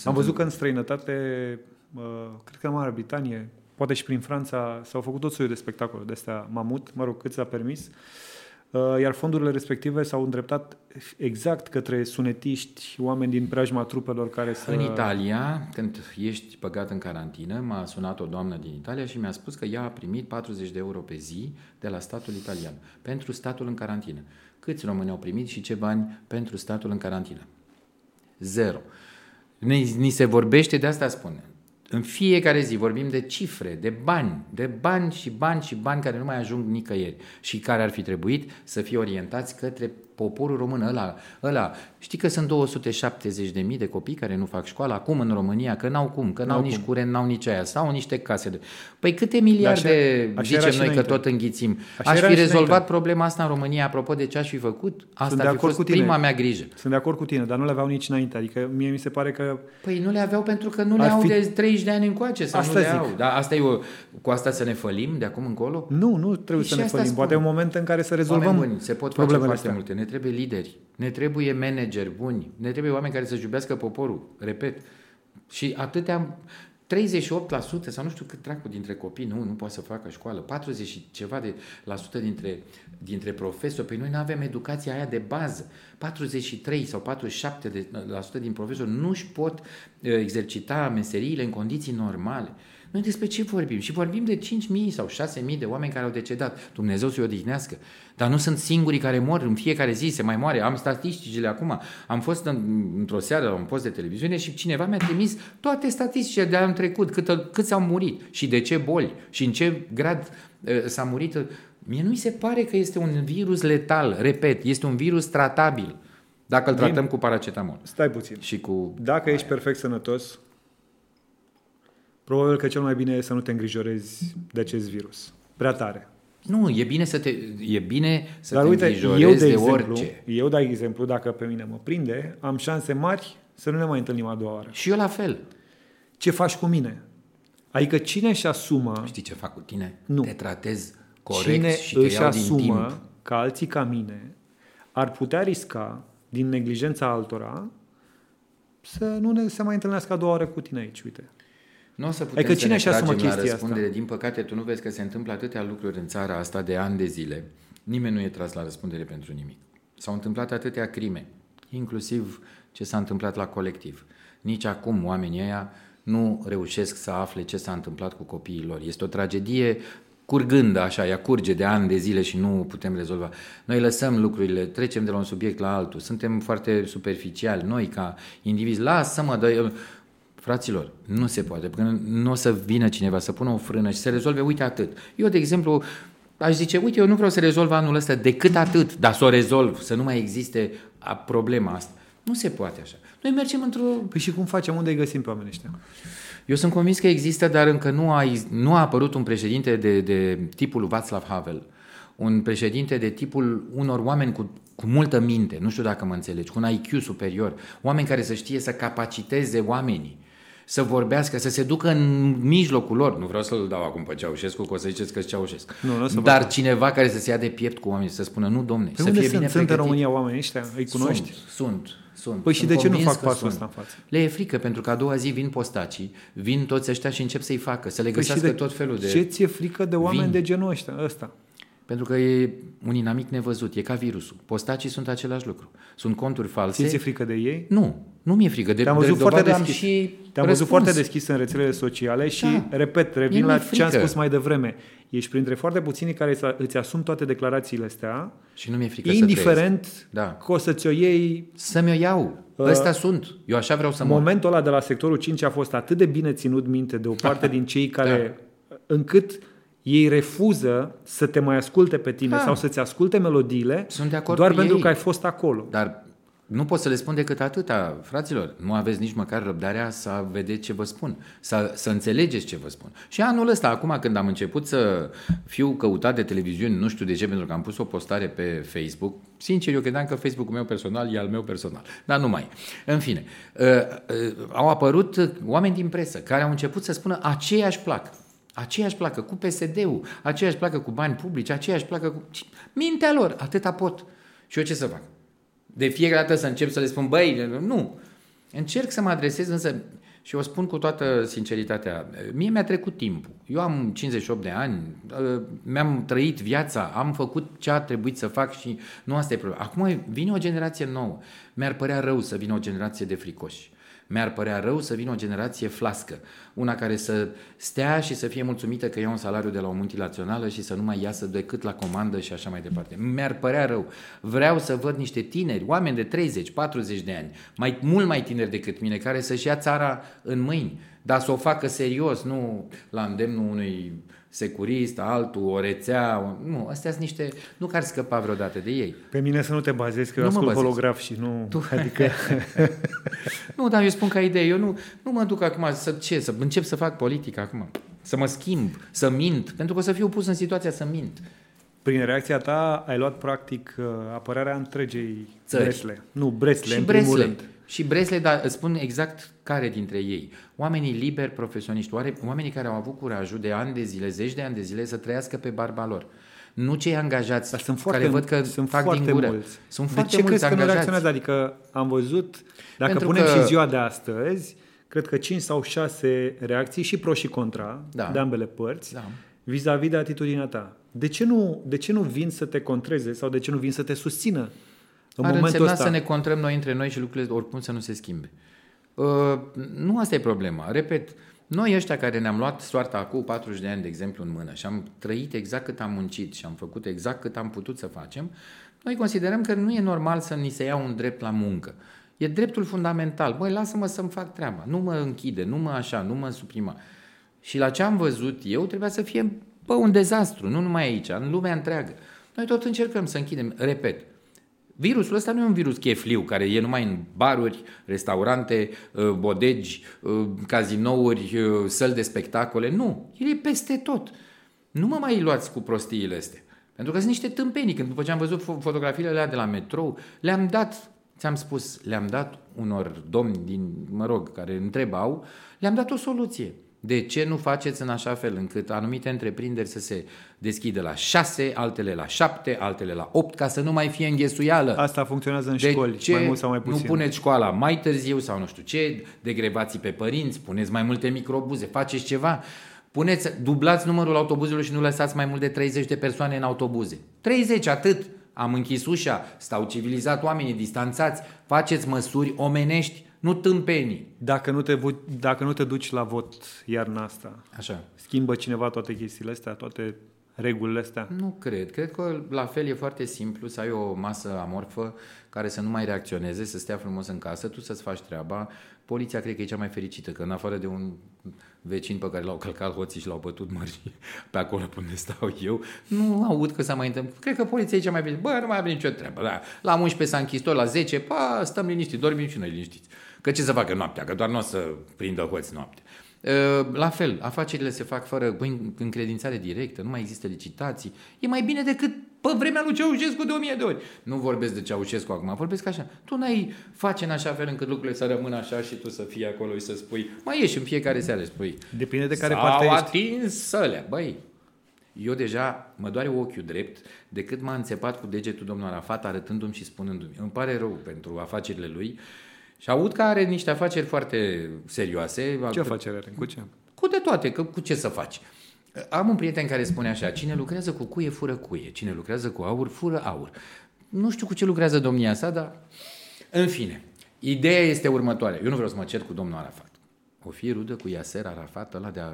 Am văzut că în străinătate, uh, cred că în Marea Britanie, poate și prin Franța, s-au făcut tot soiul de spectacole de astea mamut, mă rog, cât s-a permis, uh, iar fondurile respective s-au îndreptat exact către sunetiști, oameni din preajma trupelor care să... În Italia, când ești băgat în carantină, m-a sunat o doamnă din Italia și mi-a spus că ea a primit 40 de euro pe zi de la statul italian pentru statul în carantină. Câți români au primit și ce bani pentru statul în carantină? Zero. Ni, ni se vorbește, de asta spun. În fiecare zi vorbim de cifre, de bani, de bani și bani și bani care nu mai ajung nicăieri și care ar fi trebuit să fie orientați către poporul român ăla. ăla. Știi că sunt 270.000 de copii care nu fac școală acum în România, că n-au cum, că n-au, N-au nici cum. curent, n-au nici aia, sau niște case de... Păi câte miliarde așa- așa era zicem și noi că înainte. tot înghițim? Așa Aș era fi și rezolvat înainte. problema asta în România, apropo de ce aș fi făcut? Asta de ar fi acord fost cu tine. prima mea grijă. Sunt de acord cu tine, dar nu le aveau nici înainte. Adică mie mi se pare că Păi nu le aveau pentru că nu le Ar au fi- de 30 de ani încoace sau Asta nu le zic. au. Dar asta e o, cu asta să ne fălim de acum încolo? nu, nu trebuie Și să ne asta fălim. spun. Poate e un moment în care să rezolvăm Oameni buni, se pot face problemele foarte astea. multe. Ne trebuie lideri, ne trebuie manageri buni, ne trebuie oameni care să-și iubească poporul, repet. Și atâtea, 38% sau nu știu cât dracu dintre copii nu, nu poate să facă școală, 40 și ceva de la sută dintre, dintre profesori, păi noi nu avem educația aia de bază. 43 sau 47 de, la sută din profesori nu își pot uh, exercita meseriile în condiții normale. Noi despre ce vorbim? Și vorbim de 5.000 sau 6.000 de oameni care au decedat. Dumnezeu să-i odihnească. Dar nu sunt singurii care mor în fiecare zi, se mai moare. Am statisticile acum. Am fost în, într-o seară la un post de televiziune și cineva mi-a trimis toate statisticile de anul trecut, cât, câți au murit și de ce boli și în ce grad uh, s-a murit. Mie nu mi se pare că este un virus letal. Repet, este un virus tratabil. Dacă îl Din- tratăm cu paracetamol Stai puțin. și cu... Dacă ești perfect sănătos, probabil că cel mai bine e să nu te îngrijorezi de acest virus. Prea tare. Nu, e bine să te, e bine să Dar te uite, îngrijorezi eu de, de exemplu, orice. eu, de exemplu, dacă pe mine mă prinde, am șanse mari să nu ne mai întâlnim a doua oară. Și eu la fel. Ce faci cu mine? Adică cine își asumă, Știi ce fac cu tine? Nu. Te tratez corect cine și te își iau din asumă timp. că alții ca mine ar putea risca, din neglijența altora, să nu ne se mai întâlnească a doua oară cu tine aici, uite. Nu o să putem Adică să cine ne își asumă tragem la chestia răspundere. Din păcate, tu nu vezi că se întâmplă atâtea lucruri în țara asta de ani de zile. Nimeni nu e tras la răspundere pentru nimic. S-au întâmplat atâtea crime, inclusiv ce s-a întâmplat la colectiv. Nici acum oamenii ăia nu reușesc să afle ce s-a întâmplat cu copiii lor. Este o tragedie curgândă așa, ea curge de ani de zile și nu putem rezolva. Noi lăsăm lucrurile, trecem de la un subiect la altul, suntem foarte superficiali, noi ca indivizi, lasă-mă, dă Fraților, nu se poate, pentru că nu o să vină cineva să pună o frână și să rezolve, uite atât. Eu, de exemplu, aș zice, uite, eu nu vreau să rezolv anul ăsta decât atât, dar să o rezolv, să nu mai existe a, problema asta. Nu se poate așa. Noi mergem într-o... Păi și cum facem? Unde îi găsim pe oamenii ăștia? Eu sunt convins că există, dar încă nu a, nu a apărut un președinte de, de tipul Václav Havel, un președinte de tipul unor oameni cu, cu multă minte, nu știu dacă mă înțelegi, cu un IQ superior, oameni care să știe să capaciteze oamenii, să vorbească, să se ducă în mijlocul lor. Nu vreau să-l dau acum pe Ceaușescu, că o să ziceți că Ceaușescu. Nu, nu o să Dar fac. cineva care să se ia de piept cu oamenii, să spună, nu, domne, Pe să unde fie sunt? bine Sunt în pregătit. România oamenii ăștia? Îi cunoști? Sunt, sunt, sunt. Păi și Sunt de ce nu convins fac că pasul sunt. ăsta în față? Le e frică pentru că a doua zi vin postacii, vin toți ăștia și încep să-i facă, să le Păi și găsească de tot felul de... Ce ți-e frică de oameni vin. de genul ăsta? ăsta? Pentru că e un inamic nevăzut, e ca virusul. Postacii sunt același lucru. Sunt conturi false. Ți-e frică de ei? Nu, nu mi-e frică. De, Te-am văzut, de foarte dovadă am deschis, și te-am văzut răspuns. foarte deschis în rețelele sociale și, Da. repet, revin Mie la mi-e ce am frică. spus mai devreme. Ești printre foarte puținii care îți- îți asum toate declarațiile astea, Și nu mi-e frică să indiferent trăiesc. Da. că o să-ți o iei Să mi-o iau. Uh, Ăsta sunt. Eu așa vreau să mor. Momentul ăla de la sectorul 5 a fost atât de bine ținut minte de o parte din cei care, Da. încât ei refuză să te mai asculte pe tine Da. sau să-ți asculte melodiile Sunt de acord doar cu pentru ei. că ai fost acolo. Dar nu pot să le spun decât atâta, fraților. Nu aveți nici măcar răbdarea să vedeți ce vă spun, să, să înțelegeți ce vă spun. Și anul ăsta, acum când am început să fiu căutat de televiziuni, nu știu de ce, pentru că am pus o postare pe Facebook, sincer, eu credeam că Facebook-ul meu personal e al meu personal, dar nu mai e. În fine, uh, uh, au apărut oameni din presă care au început să spună aceeași placă. Aceeași placă cu PSD-ul, aceeași placă cu bani publici, aceeași placă cu... Mintea lor, atâta pot. Și eu ce să fac? De fiecare dată să încep să le spun, băi, nu. Încerc să mă adresez însă, și o spun cu toată sinceritatea, mie mi-a trecut timpul. Eu am 58 de ani, mi-am trăit viața, am făcut ce a trebuit să fac și nu asta e problema. Acum vine o generație nouă. Mi-ar părea rău să vină o generație de fricoși. Mi-ar părea rău să vină o generație flască, una care să stea și să fie mulțumită că ia un salariu de la o multinațională și să nu mai iasă decât la comandă și așa mai departe. Mi-ar părea rău. Vreau să văd niște tineri, oameni de 30, 40 de ani, mai, mult mai tineri decât mine, care să-și ia țara în mâini, dar să o facă serios, nu la îndemnul unui securist, altul, o rețea, o... nu, astea sunt niște, nu care scăpa vreodată de ei. Pe mine să nu te bazezi, că eu Nu mă ascult bazez. holograf și nu... Tu- Adică Nu, dar eu spun ca idee, eu nu, nu mă duc acum să ce, să încep să fac politică acum, să mă schimb, să mint, pentru că o să fiu pus în situația să mint. prin reacția ta ai luat practic uh, apărarea întregei Țări. Bresle. Nu, Bresle, și în primul Bresle. rând. Și Bresle, dar îți spun exact care dintre ei. Oamenii liberi, profesioniști, oare, oamenii care au avut curajul de ani de zile, zeci de ani de zile să trăiască pe barba lor. Nu cei angajați Dar sunt foarte, care văd că sunt fac foarte din gură. mulți. Sunt de foarte ce mulți crezi că nu angajați. reacționează? Adică am văzut, dacă Pentru punem că- și ziua de astăzi, cred că 5 sau 6 reacții și pro și contra Da. de ambele părți Da. vis-a-vis de atitudinea ta. De ce, nu, de ce nu vin să te contreze sau de ce nu vin să te susțină în Ar momentul însemna ăsta? să ne contrăm noi între noi și lucrurile oricum să nu se schimbe. Uh, nu asta e problema. Repet, noi ăștia care ne-am luat soarta acum 40 de ani, de exemplu, în mână și am trăit exact cât am muncit și am făcut exact cât am putut să facem, noi considerăm că nu e normal să ni se ia un drept la muncă. E dreptul fundamental. Băi, lasă-mă să-mi fac treaba. Nu mă închide, nu mă așa, nu mă suprima. Și la ce am văzut eu trebuia să fie bă, un dezastru, nu numai aici, în lumea întreagă. Noi tot încercăm să închidem. Repet, Virusul ăsta nu e un virus chefliu care e numai în baruri, restaurante, uh, bodegi, uh, cazinouri, uh, săli de spectacole. Nu, el e peste tot. Nu mă mai luați cu prostiile astea. Pentru că sunt niște tâmpenii. Când după ce am văzut fo- fotografiile alea de la metrou, le-am dat, ți-am spus, le-am dat unor domni din, mă rog, care întrebau, le-am dat o soluție. De ce nu faceți în așa fel încât anumite întreprinderi să se deschidă la 6, altele la 7, altele la 8, ca să nu mai fie înghesuială? Asta funcționează în De școli, ce mai mult sau mai puțin. nu puneți școala mai târziu sau nu știu ce, degrevații pe părinți, puneți mai multe microbuze, faceți ceva, puneți, dublați numărul autobuzelor și nu lăsați mai mult de 30 de persoane în autobuze. 30, atât. Am închis ușa, stau civilizat oamenii, distanțați, faceți măsuri omenești, nu tâmpenii. Dacă nu, te, vu- dacă nu te duci la vot iarna asta, Așa. schimbă cineva toate chestiile astea, toate regulile astea? Nu cred. Cred că la fel e foarte simplu să ai o masă amorfă care să nu mai reacționeze, să stea frumos în casă, tu să-ți faci treaba. Poliția cred că e cea mai fericită, că în afară de un vecin pe care l-au călcat hoții și l-au bătut mări pe acolo pe unde stau eu, nu aud că s-a mai întâmplat. Cred că poliția e cea mai fericită. Bă, nu mai avem nicio treabă. Da. La 11 s-a închis tot, la 10, pa, stăm liniștiți, dormim și noi liniștiți. Că ce să facă noaptea? Că doar nu o să prindă hoți noaptea. Uh, La fel, afacerile se fac fără cu încredințare directă, nu mai există licitații. E mai bine decât pe vremea lui Ceaușescu de o mie de ori. Nu vorbesc de Ceaușescu acum, vorbesc așa. Tu n-ai face în așa fel încât lucrurile să rămână așa și tu să fii acolo și să spui, mai ieși în fiecare seară și spui, Depinde de care S-au parte ești. atins sălea. Băi, eu deja mă doare ochiul drept de cât m-a înțepat cu degetul domnul Arafat arătându-mi și spunându-mi. Îmi pare rău pentru afacerile lui și aud că are niște afaceri foarte serioase. Ce afacere are? Cu ce? Cu de toate, că cu ce să faci. Am un prieten care spune așa, cine lucrează cu cuie, fură cuie, cine lucrează cu aur, fură aur. Nu știu cu ce lucrează domnia sa, dar în fine. Ideea este următoarea. Eu nu vreau să mă cer cu domnul Arafat. O fi rudă cu Yasser Arafat, ăla de a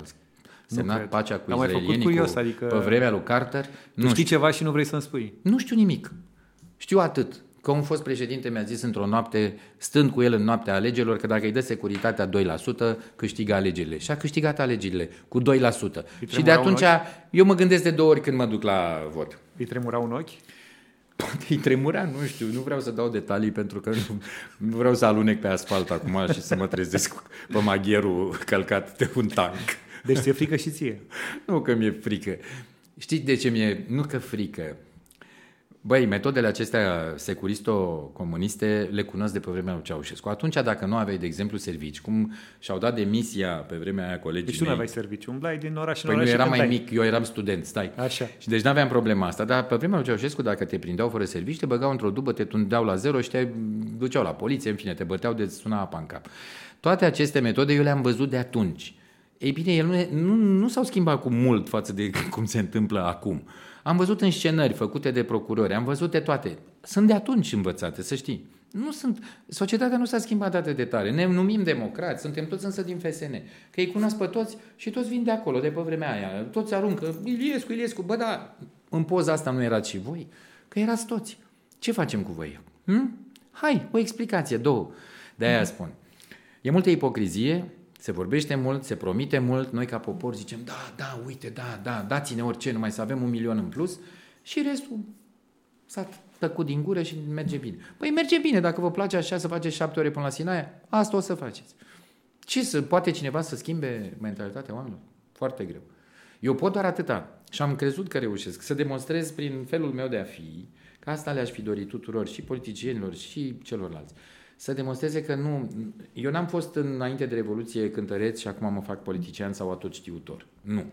semnat cred. pacea cu Am mai făcut izraelienii curios, cu, adică- pe vremea lui Carter. Tu Nu știi știu. ceva și nu vrei să-mi spui. nu știu nimic. Știu atât. Că un fost președinte mi-a zis într-o noapte, stând cu el în noaptea alegerilor, că dacă îi dă securitatea 2%, câștigă alegerile. Și a câștigat alegerile cu 2%. Și de tremurau în atunci eu mă gândesc de două ori când mă duc la vot. Îi tremura un ochi? Poate îi tremura, nu știu, nu vreau să dau detalii pentru că nu, nu vreau să alunec pe asfalt acum și să mă trezesc pe magherul călcat de un tank. Deci ți-e frică și ție. Nu că mi-e frică. Știți de ce mi-e? Nu că frică. Băi, metodele acestea securisto-comuniste le cunosc de pe vremea lui Ceaușescu. Atunci, dacă nu aveai, de exemplu, servici, cum și-au dat demisia pe vremea aia colegii Deci tu nu mei, aveai serviciu. Umblai din oraș în Păi nu oraș și eram mai cântai. mic, eu eram student, stai. Așa. Și deci n-aveam problema asta, dar pe vremea lui Ceaușescu, dacă te prindeau fără servici, te băgau într-o dubă, te tundeau la zero și te duceau la poliție, în fine, te băteau de suna apa în cap. Toate aceste metode eu le-am văzut de atunci. Ei bine, ele nu, nu, nu s-au schimbat cu mult față de cum se întâmplă acum. Am văzut înscenări făcute de procurori, am văzut de toate. Sunt de atunci învățate, să știi. Nu sunt, societatea nu s-a schimbat atât de tare. Ne numim democrați, suntem toți însă din FSN. Că îi cunosc pe toți și toți vin de acolo, de pe vremea aia. Toți aruncă, Iliescu, Iliescu, bă, da, în poza asta nu erați și voi? Că erați toți. Ce facem cu voi? Hm? Hai, o explicație, două. De aia spun. E multă ipocrizie, se vorbește mult, se promite mult, noi ca popor zicem, da, da, uite, da, da, dați-ne orice, numai să avem un milion în plus și restul s-a tăcut din gură și merge bine. Păi merge bine, dacă vă place așa să faceți șapte ore până la Sinaia, asta o să faceți. Ce să, poate cineva să schimbe mentalitatea oamenilor? Foarte greu. Eu pot doar atâta și am crezut că reușesc să demonstrez prin felul meu de a fi, că asta le-aș fi dorit tuturor, și politicienilor, și celorlalți. Să demonstreze că nu... Eu n-am fost înainte de Revoluție cântăreț și acum mă fac politician sau atot știutor. Nu.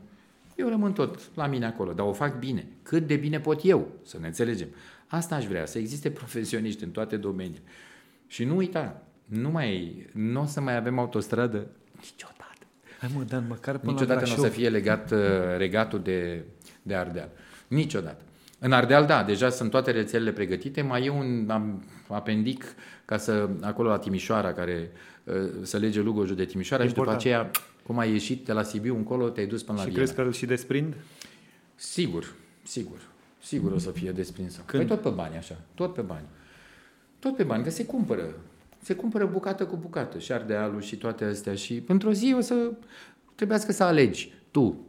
Eu rămân tot la mine acolo, dar o fac bine. Cât de bine pot eu, să ne înțelegem. Asta aș vrea, să existe profesioniști în toate domeniile. Și nu uita, nu mai, nu o să mai avem autostradă niciodată. Hai mă, Dan, măcar până Niciodată la nu o Brașov. să fie legat uh, regatul de, de Ardeal. Niciodată. În Ardeal, da, deja sunt toate rețelele pregătite, mai e un am- apendic ca să, acolo la Timișoara, care uh, să lege Lugojul de Timișoara și după Important. aceea, cum ai ieșit de la Sibiu încolo, te-ai dus până la Și Viena. crezi că îl și desprind? Sigur, sigur. Sigur o să fie desprinsă. Când? Păi tot pe bani, așa. Tot pe bani. Tot pe bani, că se cumpără. Se cumpără bucată cu bucată. Și ardealul și toate astea. Și într-o zi o să trebuiască să alegi tu,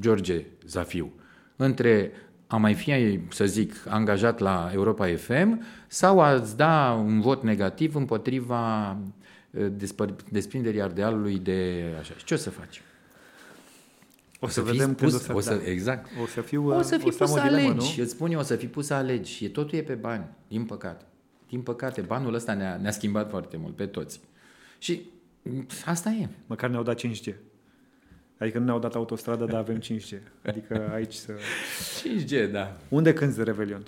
George Zafiu, între a mai fi, să zic, angajat la Europa FM sau a-ți da un vot negativ împotriva eh, despăr- desprinderii ardealului de așa. Și ce o să faci? O să, fii vedem când pus, o să, o să da. Exact. o să fiu, O să fii am pus o să dilemă, alegi. nu? Îți spun eu, o să fii pus să alegi. E totul e pe bani, din păcate. Din păcate, banul ăsta ne-a, ne-a schimbat foarte mult pe toți. Și m, asta e. Măcar ne-au dat 5G. Adică nu ne-au dat autostradă, dar avem 5G. Adică aici să... 5G, da. Unde cânti de Revelion?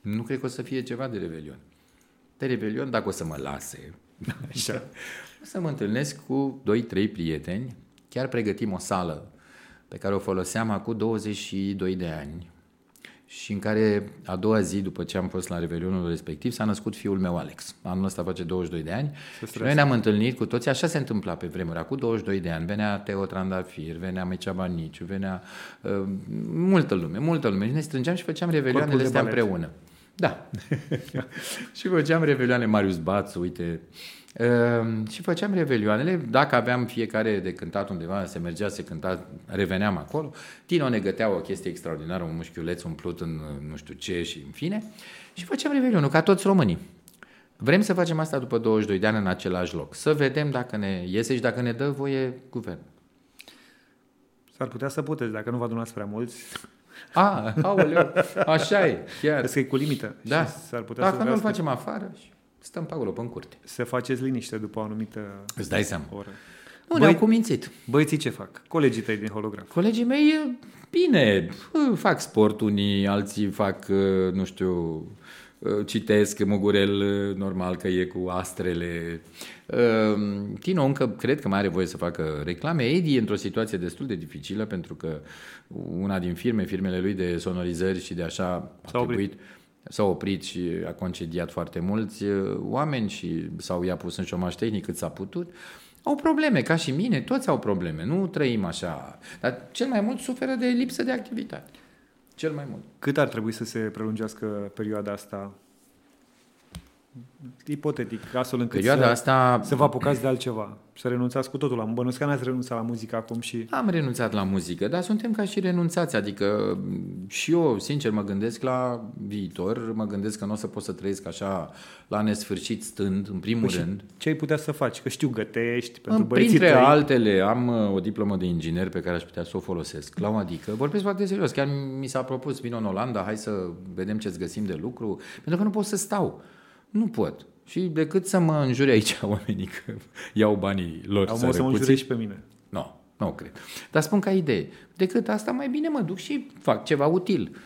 Nu cred că o să fie ceva de Revelion. De Revelion, dacă o să mă lase, Așa. o să mă întâlnesc cu 2-3 prieteni. Chiar pregătim o sală pe care o foloseam acum 22 de ani și în care a doua zi, după ce am fost la Revelionul respectiv, s-a născut fiul meu Alex. Anul ăsta face 22 de ani Să și noi ne-am întâlnit cu toții, așa se întâmpla pe vremuri. Acum 22 de ani venea Teo Trandafir, venea Mircea Baniciu, venea uh, multă lume, multă lume. Și ne strângeam și făceam revelioanele Corpul de astea balet. împreună. Da. și făceam revelioane Marius Bațu, uite. Uh, și făceam revelioanele, dacă aveam fiecare de cântat undeva, se mergea, se cânta, reveneam acolo. Tino ne gătea o chestie extraordinară, un mușchiuleț umplut în uh, nu știu ce și în fine. Și făceam revelionul, ca toți românii. Vrem să facem asta după 22 de ani în același loc. Să vedem dacă ne iese și dacă ne dă voie guvern. S-ar putea să puteți, dacă nu vă adunați prea mulți. A, aoleu, așa e, chiar. Crezi că e cu limită. Da. Și s-ar putea Dacă să nu-l vrească facem afară și stăm pe acolo, pe în curte. să faceți liniște după o anumită Îți dai seama. oră. Nu, Băi- ne-au cumințit. Băieții ce fac? Colegii tăi din holograf. Colegii mei, e bine, fac sport unii, alții fac, uh, nu știu, uh, citesc Mugurel, uh, normal că e cu astrele. Uh, Tino încă cred că mai are voie să facă reclame. Edi e într-o situație destul de dificilă pentru că una din firme, firmele lui de sonorizări și de așa a S-a oprit. trebuit s-a oprit și a concediat foarte mulți uh, oameni și sau i-a pus în șomaș tehnic cât s-a putut. Au probleme, ca și mine, toți au probleme, nu trăim așa. Dar cel mai mult suferă de lipsă de activitate. Cel mai mult. Cât ar trebui să se prelungească perioada asta? Ipotetic, astfel încât Perioada să, asta să vă apucați de altceva. Să renunțați cu totul la bănuiesc că n-ați renunțat la muzică acum și... am renunțat la muzică, dar suntem ca și renunțați. Adică și eu, sincer, mă gândesc la viitor, mă gândesc că nu o să pot să trăiesc așa la nesfârșit stând, în primul Păi și rând. ce ai putea să faci? Că știu, gătești pentru În, băieții printre tăi. altele, am uh, o diplomă de inginer pe care aș putea să o folosesc. La o adică, vorbesc foarte serios. Chiar mi s-a propus, vin în Olanda, hai să vedem ce-ți găsim de lucru, pentru că nu pot să stau. Nu pot. Și decât să mă înjuri aici oamenii că iau banii lor Am o să mă sărăcuții. înjurești pe mine. Nu, nu cred. Dar spun ca idee. Decât asta, mai bine mă duc și fac ceva util.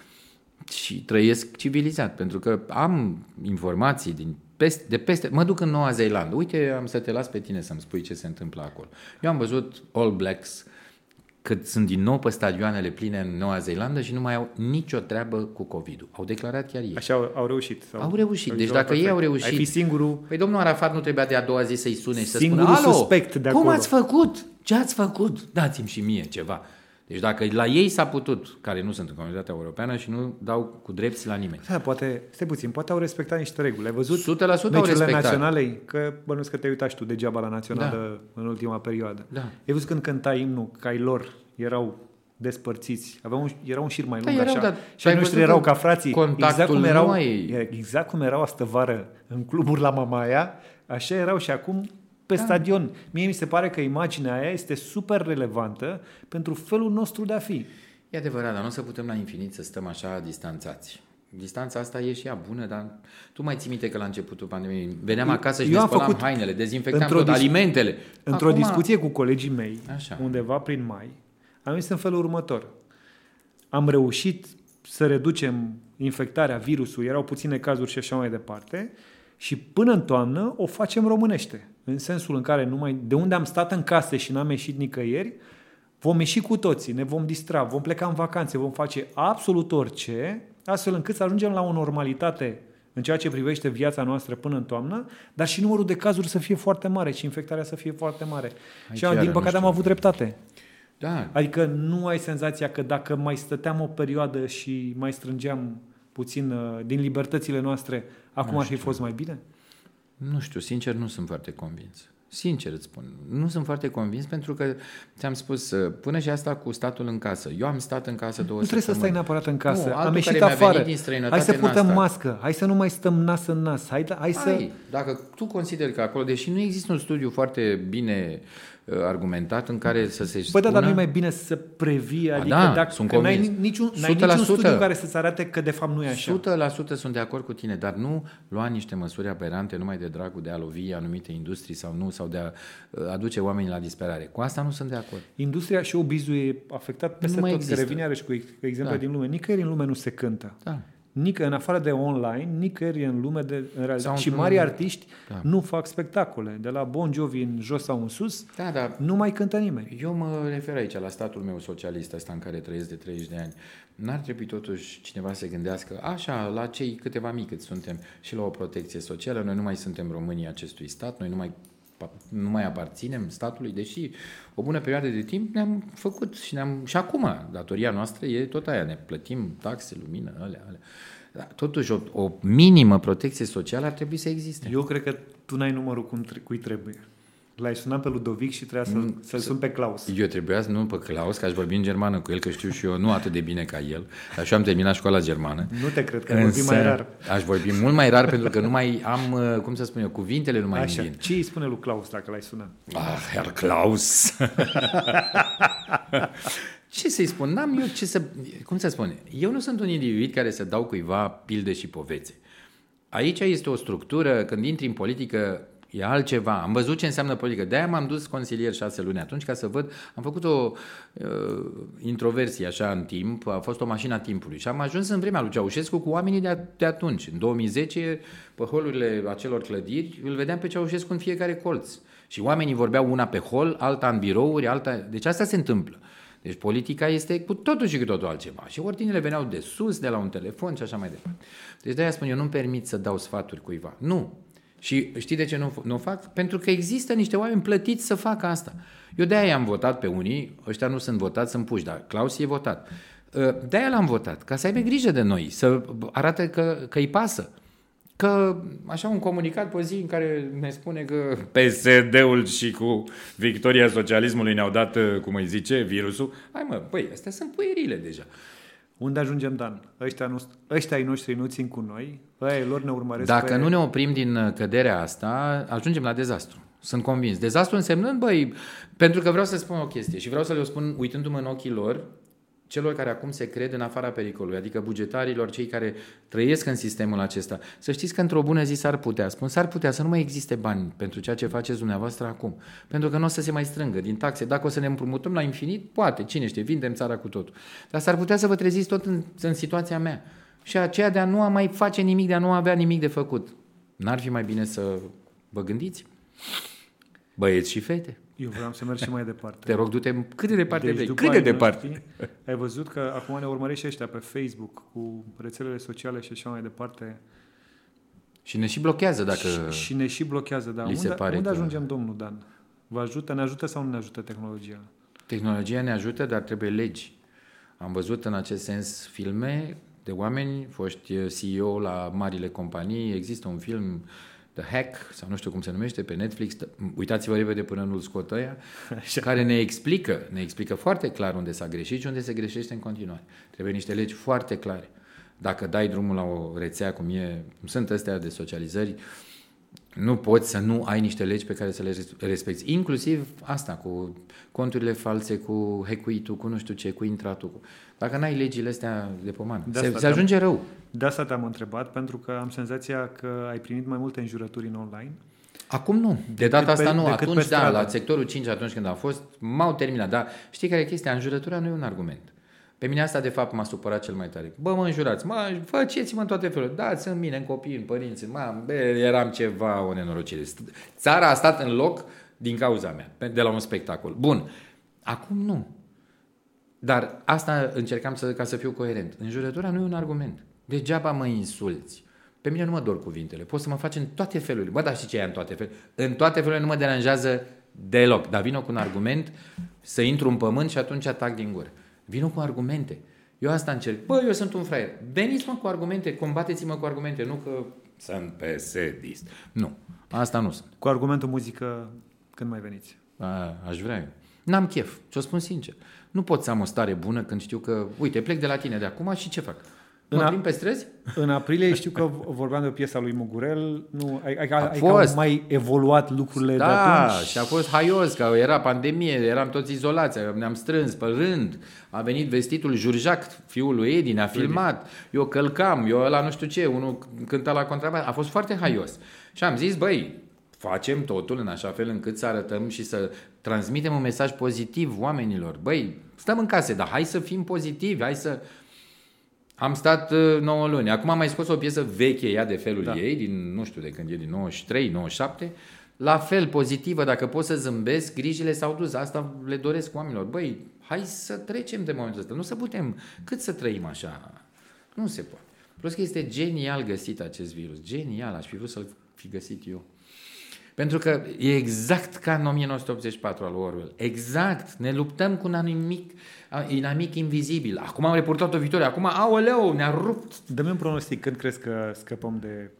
Și trăiesc civilizat, pentru că am informații din peste, de peste... Mă duc în Noua Zeelandă. Uite, am să te las pe tine să-mi spui ce se întâmplă acolo. Eu am văzut All Blacks cât sunt din nou pe stadioanele pline în Noua Zeelandă și nu mai au nicio treabă cu COVID-ul. Au declarat chiar ei. Așa au, au reușit. Sau, Au reușit. au Deci jucat dacă ei perfect. au reușit- Ai fi singurul... Păi domnul Arafat nu trebuia de a doua zi să-i sune și să Singurul spună Alo, suspect de cum acolo." ați făcut? Ce ați făcut? Dați-mi și mie ceva. Deci dacă la ei s-a putut, care nu sunt în comunitatea europeană și nu dau cu drepți la nimeni. Da, poate, stai puțin, poate au respectat niște reguli. Ai văzut 100% au meciurile respectat. naționale? Că bănuiesc că te-ai uitat și tu degeaba la națională în ultima perioadă. Da. Ai văzut când cânta imnul, că ai lor erau despărțiți. Aveau un, era un șir mai Da, lung erau, așa. dar și ai ai noștri văzut erau că ca frații. contactul exact cum nu erau, mai- exact cum erau astă vară în cluburi la Mamaia, așa erau și acum pe Da. stadion. Mie mi se pare că imaginea aia este super relevantă pentru felul nostru de a fi. E adevărat, dar nu o să putem la infinit să stăm așa distanțați. Distanța asta e și ea bună, dar tu mai ții minte că la începutul pandemiei veneam Eu- acasă și eu ne am spălam făcut hainele, dezinfectam într-o tot, dis- alimentele. Într-o Acum- discuție cu colegii mei, Așa. undeva prin mai, am zis în felul următor. Am reușit să reducem infectarea virusului, erau puține cazuri și așa mai departe, și până în toamnă o facem românește. În sensul în care numai de unde am stat în case și n-am ieșit nicăieri, vom ieși cu toții, ne vom distra, vom pleca în vacanțe, vom face absolut orice, astfel încât să ajungem la o normalitate în ceea ce privește viața noastră până în toamnă, dar și numărul de cazuri să fie foarte mare și infectarea să fie foarte mare. Aici și iară din nu păcate am știu. avut dreptate. Da, Adică nu ai senzația că dacă mai stăteam o perioadă și mai strângeam puțin uh, din libertățile noastre, acum ar fi fost mai bine? Nu știu, sincer nu sunt foarte convins. Sincer îți spun, nu sunt foarte convins pentru că ți-am spus, uh, până și asta cu statul în casă. Eu am stat în casă două Nu trebuie să stai săptămâni. neapărat în casă. Nu, Am altul ieșit care mi-a afară. venit din străinătate Hai să n-a purtăm stat. mască. Hai să nu mai stăm nas în nas. Hai, hai să... Hai, dacă tu consideri că acolo, deși nu există un studiu foarte bine uh, argumentat în care să se Bă, spună... da, dar nu e mai bine să previi, Ba adică da, dacă sunt că n-ai convins. niciun, n-ai niciun 100%. studiu care să-ți arate că de fapt nu e așa. 100% sunt de acord cu tine, dar nu lua niște măsuri aberante numai de dragul de a lovi anumite industrii sau nu, sau de a uh, aduce oamenii la disperare. Cu asta nu sunt de acord. Industria și obizul e afectat peste Nu mai tot. Se există. revine iarăși cu exemple Da. din lume. Nicăieri în lume nu se cântă. Da. Nică, în afară de online, nicăieri în lume de în realitate. Sau Și într-un- mari artiști Da. nu fac spectacole. De la Bon Jovi în jos sau în sus, Da, dar nu mai cântă nimeni. eu mă refer aici la statul meu socialist ăsta în care trăiesc de 30 de ani. N-ar trebui totuși cineva să se gândească așa la cei câteva mii cât suntem și la o protecție socială. Noi nu mai suntem românii acestui stat, noi nu mai nu mai aparținem statului, deși o bună perioadă de timp ne-am făcut și ne-am și acum datoria noastră e tot aia, ne plătim taxe, lumină, alea, alea. Dar totuși o, o minimă protecție socială ar trebui să existe. Eu cred că tu n-ai numărul cum tre- cui trebuie. L-ai sunat pe Ludovic și trebuia să, Mm, să-l sun pe Claus. Eu trebuia să nu pe Claus, că aș vorbi în germană cu el, că știu și eu nu atât de bine ca el, dar și eu am terminat școala germană. Nu te cred că vorbi mai rar. aș vorbi mult mai rar pentru că nu mai am, uh, cum să spun eu, cuvintele nu mai Așa. îmi vin. Ce îi spune lui Claus dacă l-ai sunat? Ah, Herr Klaus! ce să-i spun? N-am eu ce să... Cum să spun? Eu nu sunt un individ care să dau cuiva pilde și povețe. Aici este o structură, când intri în politică, E altceva. Am văzut ce înseamnă politică. De-aia m-am dus consilier șase luni atunci ca să văd. Am făcut o uh, introversie așa în timp. A fost o mașină a timpului. Și am ajuns în vremea lui Ceaușescu cu oamenii de, de atunci. În 2010, pe holurile acelor clădiri, îl vedeam pe Ceaușescu în fiecare colț. Și oamenii vorbeau una pe hol, alta în birouri, alta... Deci asta se întâmplă. Deci politica este cu totul și cu totul altceva. Și ordinele veneau de sus, de la un telefon și așa mai departe. Deci de-aia spun, eu nu-mi permit să dau sfaturi cuiva. Nu. Și știi de ce nu, nu fac? Pentru că există niște oameni plătiți să facă asta. Eu de-aia am votat pe unii, ăștia nu sunt votați, sunt puși, dar Claus e votat. Ă, de-aia l-am votat, ca să aibă grijă de noi, să arate că, că îi pasă. Că, așa, un comunicat pe zi în care ne spune că PSD-ul și cu victoria socialismului ne-au dat, ă, cum îi zice, virusul. Hai mă, băi, astea sunt puierile deja. Unde ajungem, Dan? Ăștia, nu, ăștia ai noștri nu țin cu noi, ăia lor ne urmăresc Dacă pe... nu ne oprim din ă, căderea asta, ajungem la dezastru. Sunt convins. Dezastru însemnând, băi, pentru că vreau să spun o chestie și vreau să le spun uitându-mă în ochii lor, celor care acum se cred în afara pericolului, adică bugetarilor, cei care trăiesc în sistemul acesta. Să știți că într-o bună zi s-ar putea, spun s-ar putea să nu mai existe bani pentru ceea ce faceți dumneavoastră acum. Pentru că nu o să se mai strângă din taxe. Dacă o să ne împrumutăm la infinit, poate, cine știe, vindem țara cu totul. Dar s-ar putea să vă treziți tot în, în situația mea. Și aceea de a nu a mai face nimic, de a nu avea nimic de făcut. N-ar fi mai bine să vă gândiți? Băieți și fete. Eu vreau să merg și mai departe. Te rog, du-te cât de departe deci, vrei. Cât de departe. Noștri, ai văzut că acum ne urmărește ăștia pe Facebook cu rețelele sociale și așa mai departe. Și ne și blochează dacă Și, și ne și blochează, da. Unde, pare unde că... ajungem, domnul Dan? Vă ajută, ne ajută sau nu ne ajută tehnologia? Tehnologia ne ajută, dar trebuie legi. Am văzut în acest sens filme de oameni, foști CEO la marile companii. Există un film The Hack, sau nu știu cum se numește, pe Netflix, uitați-vă repede până nu-l scot ăia, care ne explică, ne explică foarte clar unde s-a greșit și unde se greșește în continuare. Trebuie niște legi foarte clare. Dacă dai drumul la o rețea cum e, cum sunt astea de socializări, nu poți să nu ai niște legi pe care să le respecti. Inclusiv asta, cu conturile false, cu hecuitul, cu nu știu ce, cu intratul. Cu... Dacă n-ai legile astea de pomană, de se, se ajunge rău. De asta te-am întrebat, pentru că am senzația că ai primit mai multe înjurături în online. Acum nu. De data asta pe, nu. Atunci, da, la sectorul 5, atunci când a fost, m-au terminat. Dar știi care e chestia? Înjurătura nu e un argument. Pe mine asta, de fapt, m-a supărat cel mai tare. Bă, mă înjurați, mă, faceți-mă în toate felurile. Dați în mine, în copii, în părinți, mă, bă, eram ceva o nenorocire. Țara a stat în loc din cauza mea, de la un spectacol. Bun. Acum nu. Dar asta încercam să, ca să fiu coerent. Înjurătura nu e un argument. Degeaba mă insulți. Pe mine nu mă dor cuvintele. Poți să mă faci în toate felurile. Bă, dar știi ce e în toate felurile? În toate felurile nu mă deranjează deloc. Dar vină cu un argument să intru în pământ și atunci atac din gură. Vină cu argumente. Eu asta încerc. Bă, eu sunt un fraier. Veniți-mă cu argumente, combateți-mă cu argumente, nu că sunt pesedist. Nu, asta nu sunt. Cu argumentul muzică, când mai veniți? A, aș vrea eu. N-am chef, ce-o spun sincer. Nu pot să am o stare bună când știu că, uite, plec de la tine de acum și ce fac? Mă în a, pe străzi? În aprilie știu că vorbeam de o piesă a lui Mugurel. Nu, ai, ai, a ai fost. mai evoluat lucrurile da, de atunci? și a fost haios, că era pandemie, eram toți izolați, ne-am strâns pe rând. A venit vestitul Jurjac, fiul lui Edi, ne-a filmat. Eu călcam, eu la nu știu ce, unul cânta la contrabas. A fost foarte haios. Și am zis, băi, facem totul în așa fel încât să arătăm și să transmitem un mesaj pozitiv oamenilor. Băi, stăm în case, dar hai să fim pozitivi, hai să am stat 9 uh, luni. Acum am mai scos o piesă veche, ea de felul da. ei, din, nu știu de când e, din 93, 97. La fel, pozitivă, dacă pot să zâmbesc, grijile s-au dus. Asta le doresc oamenilor. Băi, hai să trecem de momentul ăsta. Nu să putem. Cât să trăim așa? Nu se poate. Plus că este genial găsit acest virus. Genial. Aș fi vrut să-l fi găsit eu. Pentru că e exact ca în 1984 al Orwell. Exact. Ne luptăm cu un inamic, inamic invizibil. Acum am reportat o victorie. Acum, aoleu, ne-a rupt. Dă-mi un pronostic. Când crezi că scăpăm de,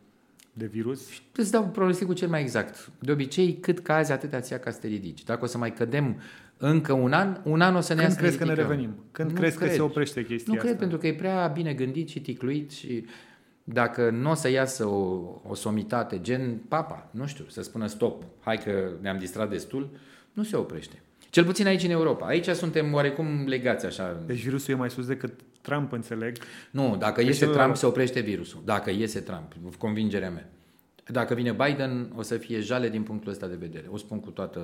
de virus? Îți dau pronosticul cel mai exact. De obicei, cât cazi, atât ți ca să te ridici. Dacă o să mai cădem încă un an, un an o să ne Când crezi că ne revenim? Când nu crezi cred. că se oprește chestia Nu cred, asta? pentru că e prea bine gândit și ticluit și dacă nu o să iasă o, o somitate, gen papa, nu știu, să spună stop, hai că ne-am distrat destul, nu se oprește. Cel puțin aici în Europa. Aici suntem oarecum legați așa. Deci virusul e mai sus decât Trump, înțeleg? Nu, dacă deci iese Trump, la... se oprește virusul. Dacă iese Trump, convingerea mea. Dacă vine Biden, o să fie jale din punctul ăsta de vedere. O spun cu toată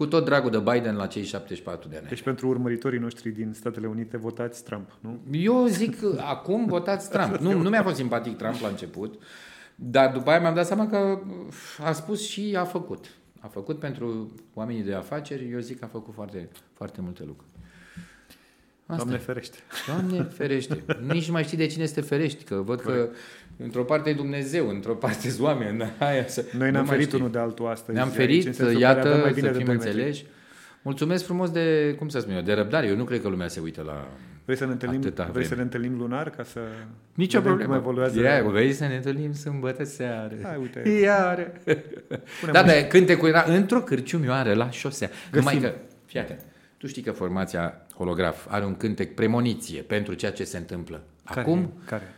cu tot dragul de Biden la cei 74 de ani. Deci pentru urmăritorii noștri din Statele Unite votați Trump, nu? Eu zic acum votați Trump. Nu, nu mi-a fost simpatic Trump la început, dar după aia mi-am dat seama că a spus și a făcut. A făcut pentru oamenii de afaceri, eu zic că a făcut foarte, foarte multe lucruri. Asta Doamne ferește. Doamne ferește. Nici nu mai știi de cine este ferești, că văd Corect. că într-o parte e Dumnezeu, într-o parte sunt oameni. Aia să, Noi ne-am ferit unul de altul astăzi. Ne-am ferit, iată, mai bine să fim înțeleși. Mulțumesc frumos de, cum să spun eu, de răbdare. Eu nu cred că lumea se uită la Vrei să ne întâlnim, vrei vreme. să ne întâlnim lunar ca să Nicio problemă. cum evoluează? Ia, vrei să ne întâlnim sâmbătă seară. Hai, uite. Iară. da, dar cântecul era într-o cârciumioară la șosea. Numai că, fiate, tu știi că formația holograf are un cântec premoniție pentru ceea ce se întâmplă. Care? Acum, Care?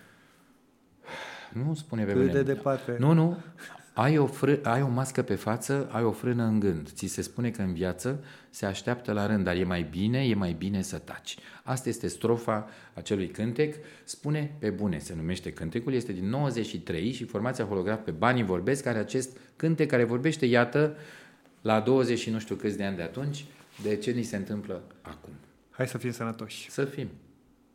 Nu spune pe Cât mine. de departe. Nu, nu. Ai o, fră, ai o mască pe față, ai o frână în gând. Ți se spune că în viață se așteaptă la rând, dar e mai bine, e mai bine să taci. Asta este strofa acelui cântec. Spune pe bune, se numește cântecul, este din 93 și formația holograf pe banii vorbesc, are acest cântec care vorbește, iată, la 20 și nu știu câți de ani de atunci, de ce ni se întâmplă acum. Hai să fim sănătoși. Să fim.